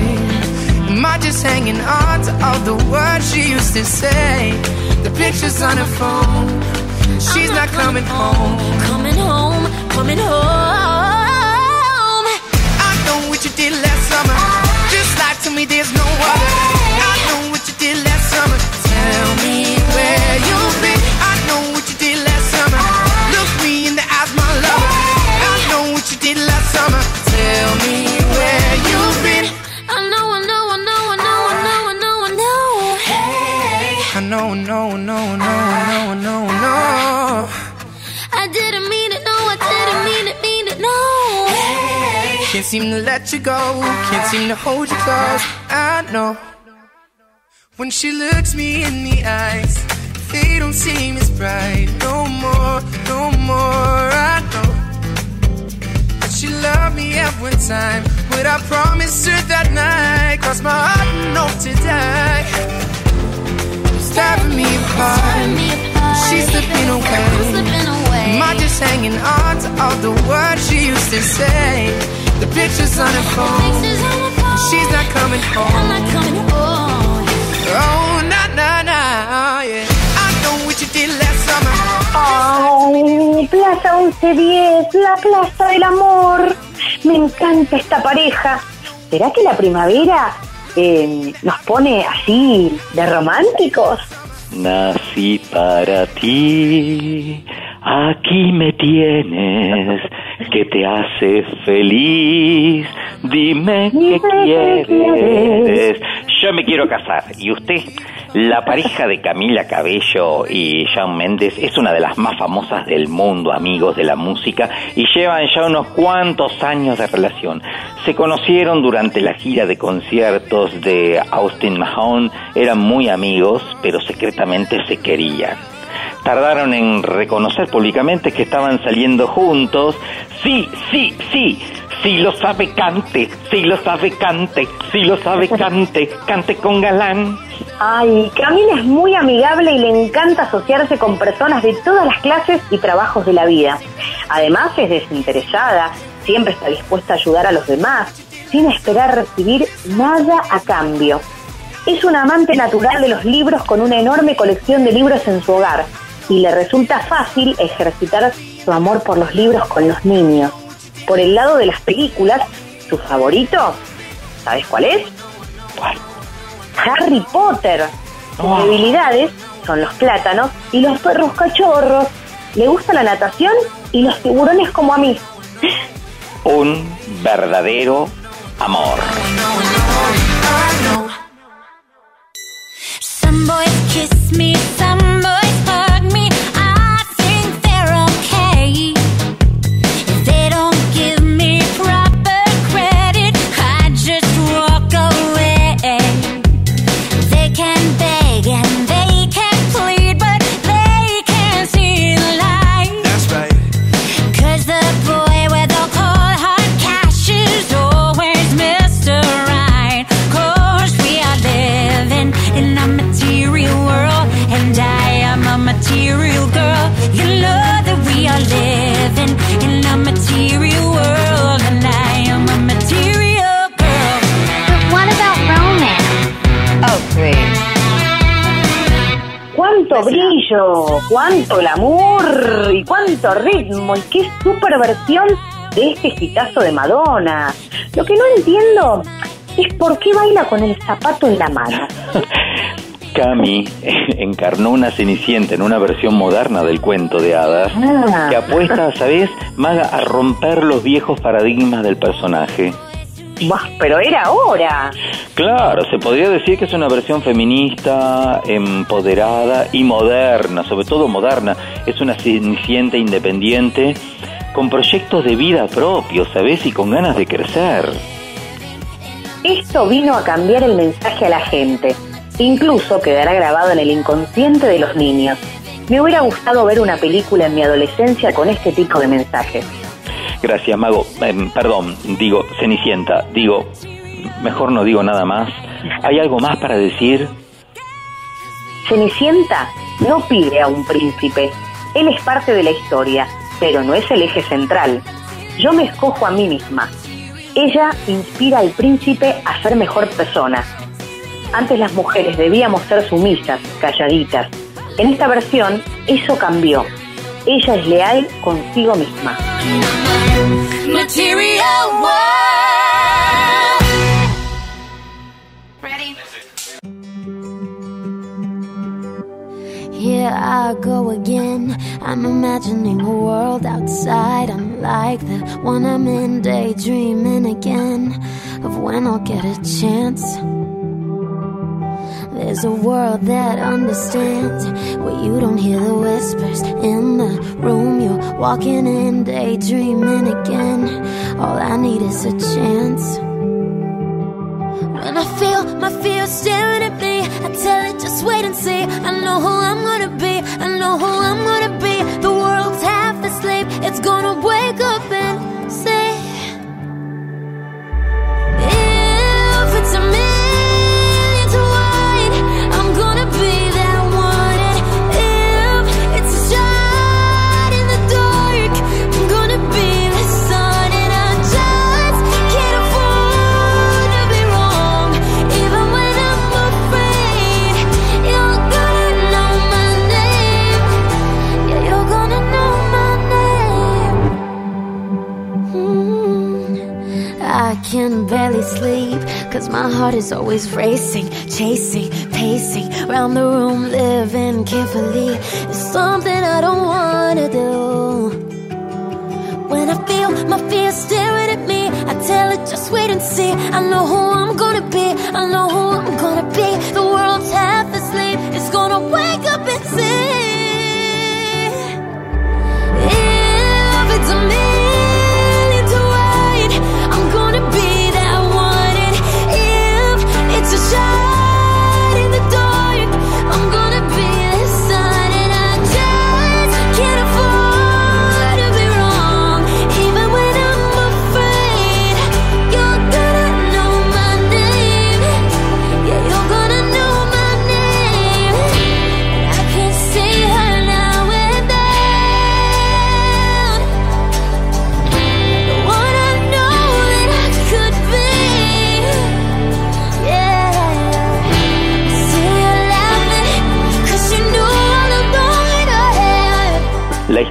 Am I just hanging on to all the words she used to say? The pictures on her phone, she's not coming home. Coming home, coming home. I know what you did last summer, just like to me there's no other. I know what you did last summer. Tell me where you've been. Seem to let you go. Can't seem to hold you close. I know. When she looks me in the eyes, they don't seem as bright. No more, no more. I know. That she loved me every time. But I promised her that night. Cross my heart and hope to die. It's tearing me apart. She's slipping away. Am I just hanging on to all the words she used to say? The pictures on her phone. She's not coming home. Oh, na na na, yeah. I know what you did last summer. Ay, Plaza 1110, la Plaza del Amor. Me encanta esta pareja. ¿Será que la primavera eh, nos pone así de románticos? Nací para ti, aquí me tienes, que te hace feliz, dime qué quieres. Yo me quiero casar, ¿y usted? La pareja de Camila Cabello y Shawn Mendes es una de las más famosas del mundo, amigos de la música, y llevan ya unos cuantos años de relación. Se conocieron durante la gira de conciertos de Austin Mahone, eran muy amigos, pero secretamente se querían. Tardaron en reconocer públicamente que estaban saliendo juntos. Sí, sí, sí, sí lo sabe cante, sí lo sabe cante, sí lo sabe cante, cante con galán. Ay, Camila es muy amigable y le encanta asociarse con personas de todas las clases y trabajos de la vida. Además es desinteresada, siempre está dispuesta a ayudar a los demás, sin esperar recibir nada a cambio. Es una amante natural de los libros con una enorme colección de libros en su hogar y le resulta fácil ejercitar su amor por los libros con los niños. Por el lado de las películas, su favorito, ¿sabes cuál es? Harry Potter. Sus debilidades son los plátanos y los perros cachorros. Le gusta la natación y los tiburones como a mí. Un verdadero amor. Some boys kiss me, some ¡Cuánto brillo! ¡Cuánto glamour! ¡Y cuánto ritmo! ¡Y qué super versión de este hitazo de Madonna! Lo que no entiendo es por qué baila con el zapato en la mano. Cami encarnó una cenicienta en una versión moderna del cuento de hadas Ah. que apuesta, ¿sabes? Maga, a romper los viejos paradigmas del personaje. Pero era ahora. Claro, se podría decir que es una versión feminista, empoderada y moderna, sobre todo moderna. Es una cenicienta independiente con proyectos de vida propios, ¿sabes? Y con ganas de crecer. Esto vino a cambiar el mensaje a la gente. Incluso quedará grabado en el inconsciente de los niños. Me hubiera gustado ver una película en mi adolescencia con este tipo de mensajes. Gracias, Mago. Em, perdón, digo, Cenicienta, digo, mejor no digo nada más. ¿Hay algo más para decir? Cenicienta no pide a un príncipe. Él es parte de la historia, pero no es el eje central. Yo me escojo a mí misma. Ella inspira al príncipe a ser mejor persona. Antes las mujeres debíamos ser sumisas, calladitas. En esta versión, eso cambió. Ella es leal consigo misma. Here I go again. I'm imagining a world outside. I'm like the one I'm in, daydreaming again of when I'll get a chance. There's a world that understands where you don't hear the whispers in the room you're walking in, daydreaming again. All I need is a chance. When I feel my fear staring at me, I tell it just wait and see. I know who I'm gonna be, I know who I'm gonna be. The world's half asleep, it's gonna wake up can barely sleep, cause my heart is always racing, chasing, pacing Round the room, living carefully. It's something I don't wanna do. When I feel my fear staring at me, I tell it just wait and see. I know who I'm gonna be, I know who I'm gonna be. The world's half asleep, it's gonna wake up and see. If it's a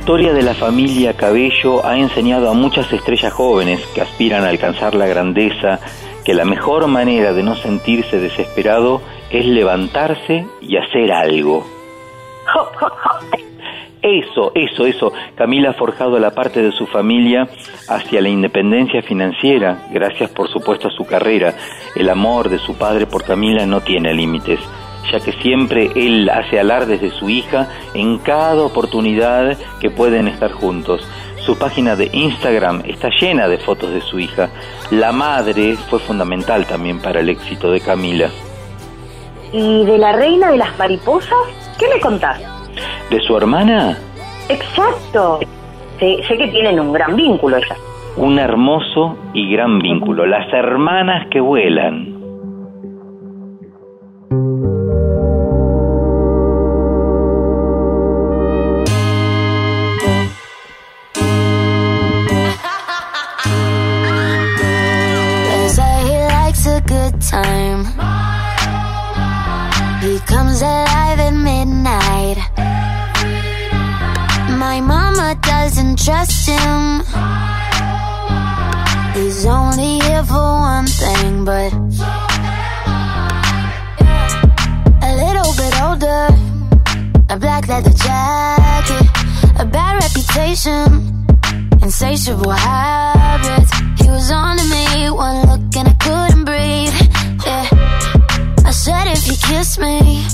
historia de la familia Cabello ha enseñado a muchas estrellas jóvenes que aspiran a alcanzar la grandeza que la mejor manera de no sentirse desesperado es levantarse y hacer algo. Eso, eso, eso. Camila ha forjado la parte de su familia hacia la independencia financiera, gracias por supuesto a su carrera. El amor de su padre por Camila no tiene límites, ya que siempre él hace alardes de su hija en cada oportunidad que pueden estar juntos. Su página de Instagram está llena de fotos de su hija. La madre fue fundamental también para el éxito de Camila. ¿Y de la reina de las mariposas? ¿Qué me contás? ¿De su hermana? Exacto. Sé, sé que tienen un gran vínculo ellas. Un hermoso y gran vínculo. Las hermanas que vuelan. Trust him. He's only here for one thing, but a little bit older. A black leather jacket, a bad reputation, insatiable habits. He was on to me, one look and I couldn't breathe. Yeah, I said if he kissed me,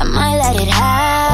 I might let it happen.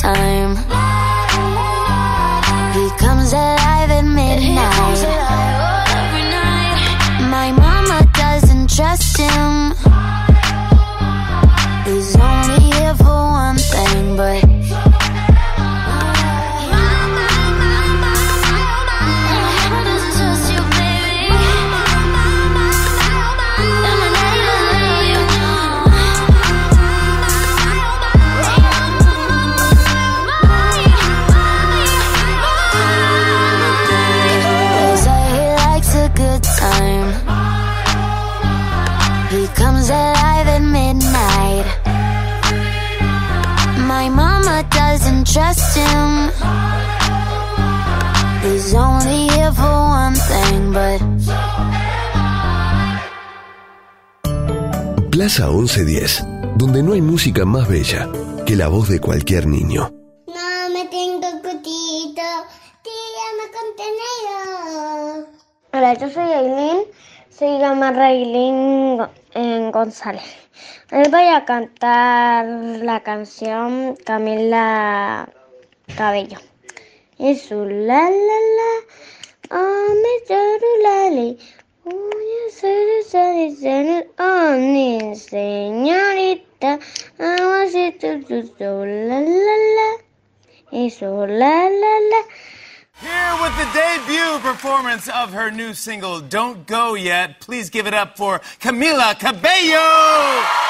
time. Plaza 1110, donde no hay música más bella que la voz de cualquier niño. No me tengo cutito, tírame contenedor. Hola, yo soy Aileen, se llama Raylin Go- eh, González. Les voy a cantar la canción Camila Cabello. Es su la la la, oh me chorulali, uy oh mi señorita, amo si tu tu tu la la la, y su la la la. Here with the debut performance of her new single, Don't Go Yet, please give it up for Camila Cabello!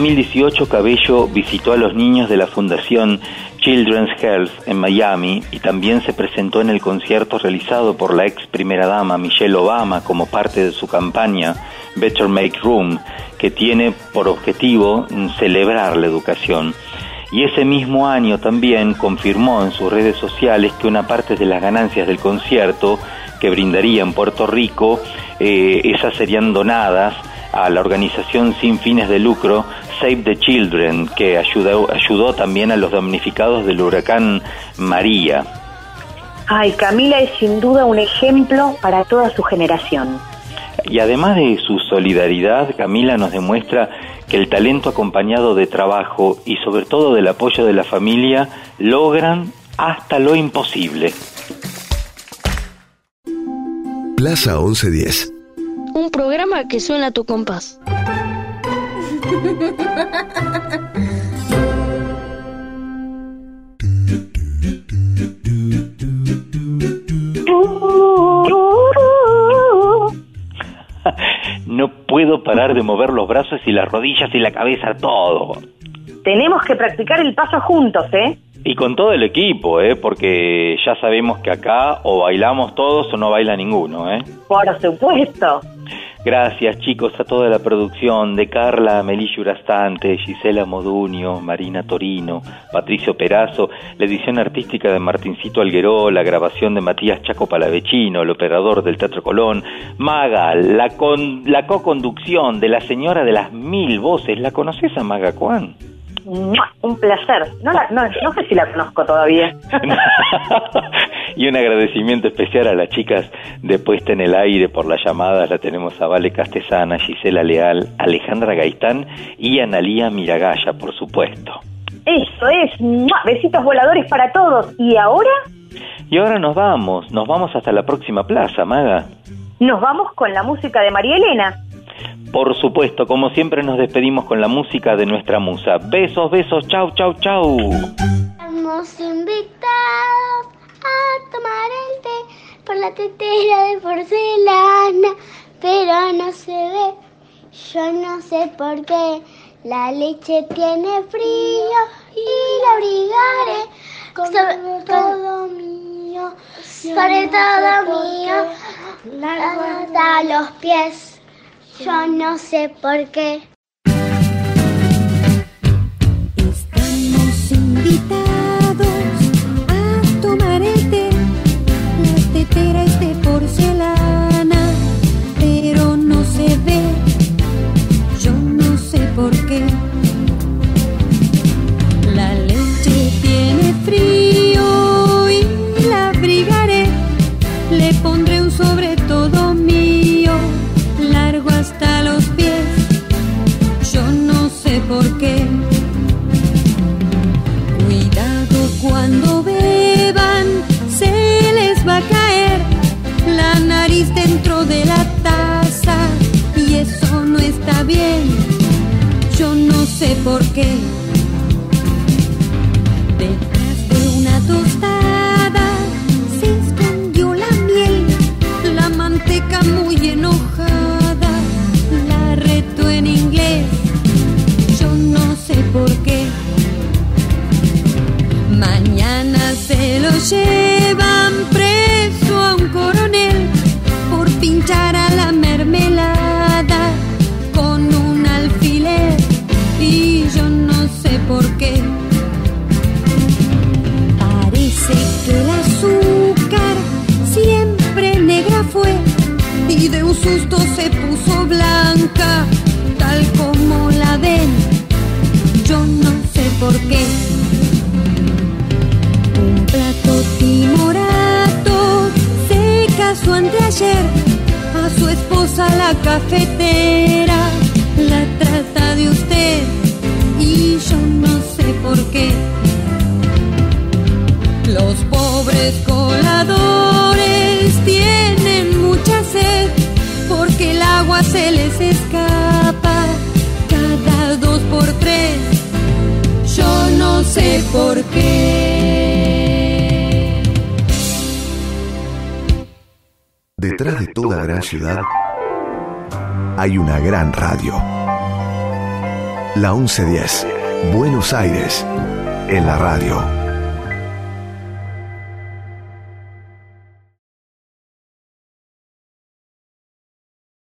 2018, Cabello visitó a los niños de la Fundación Children's Health en Miami y también se presentó en el concierto realizado por la ex primera dama Michelle Obama como parte de su campaña Better Make Room, que tiene por objetivo celebrar la educación. Y ese mismo año también confirmó en sus redes sociales que una parte de las ganancias del concierto que brindaría en Puerto Rico, eh, esas serían donadas a la organización sin fines de lucro Save the Children, que ayudó, ayudó también a los damnificados del huracán María. Ay, Camila es sin duda un ejemplo para toda su generación. Y además de su solidaridad, Camila nos demuestra que el talento acompañado de trabajo y sobre todo del apoyo de la familia logran hasta lo imposible. Plaza 1110. Un programa que suena a tu compás. No puedo parar de mover los brazos y las rodillas y la cabeza, todo. Tenemos que practicar el paso juntos, ¿eh? Y con todo el equipo, ¿eh? Porque ya sabemos que acá o bailamos todos o no baila ninguno, ¿eh? Por supuesto. Gracias chicos a toda la producción de Carla Melillo Urastante, Gisela Modunio, Marina Torino, Patricio Perazo, la edición artística de Martincito Algueró, la grabación de Matías Chaco Palavecino, el operador del Teatro Colón, Maga, la, con, la co-conducción de la señora de las mil voces, ¿la conoces a Maga Juan? Un placer. No, la- no, no sé si la conozco todavía. y un agradecimiento especial a las chicas de Puesta en el Aire por las llamadas. La tenemos a Vale Castesana, Gisela Leal, Alejandra Gaitán y Analía Miragaya, por supuesto. Eso es. ¡Mua! Besitos voladores para todos. ¿Y ahora? Y ahora nos vamos, nos vamos hasta la próxima plaza, Maga. Nos vamos con la música de María Elena. Por supuesto, como siempre nos despedimos con la música de nuestra musa. Besos, besos, chau, chau, chau. Hemos invitado a tomar el té por la tetera de porcelana, pero no se ve. Yo no sé por qué la leche tiene frío y la abrigaré sobre todo mío, sobre todo mío, hasta los pies. Yo no sé por qué. Estamos invitados Es de porcelana, pero no se ve. Yo no sé por qué. Dentro de la taza y eso no está bien. Yo no sé por qué. Detrás de una tostada se escondió la miel, la manteca muy enojada, la reto en inglés. Yo no sé por qué. Mañana se lo llevan preso a un coronel por pinchar a la mermelada con un alfiler y yo no sé por qué. Parece que el azúcar siempre negra fue y de un susto se puso blanca, tal como la ven. Yo no sé por qué. Un plato timorato se casó anteayer esposa la cafetera. La trata de usted y yo no sé por qué. Los pobres coladores tienen mucha sed porque el agua se les escapa cada dos por tres. Yo no sé por qué. Detrás de toda gran ciudad hay una gran radio. La 1110, Buenos Aires, en la radio.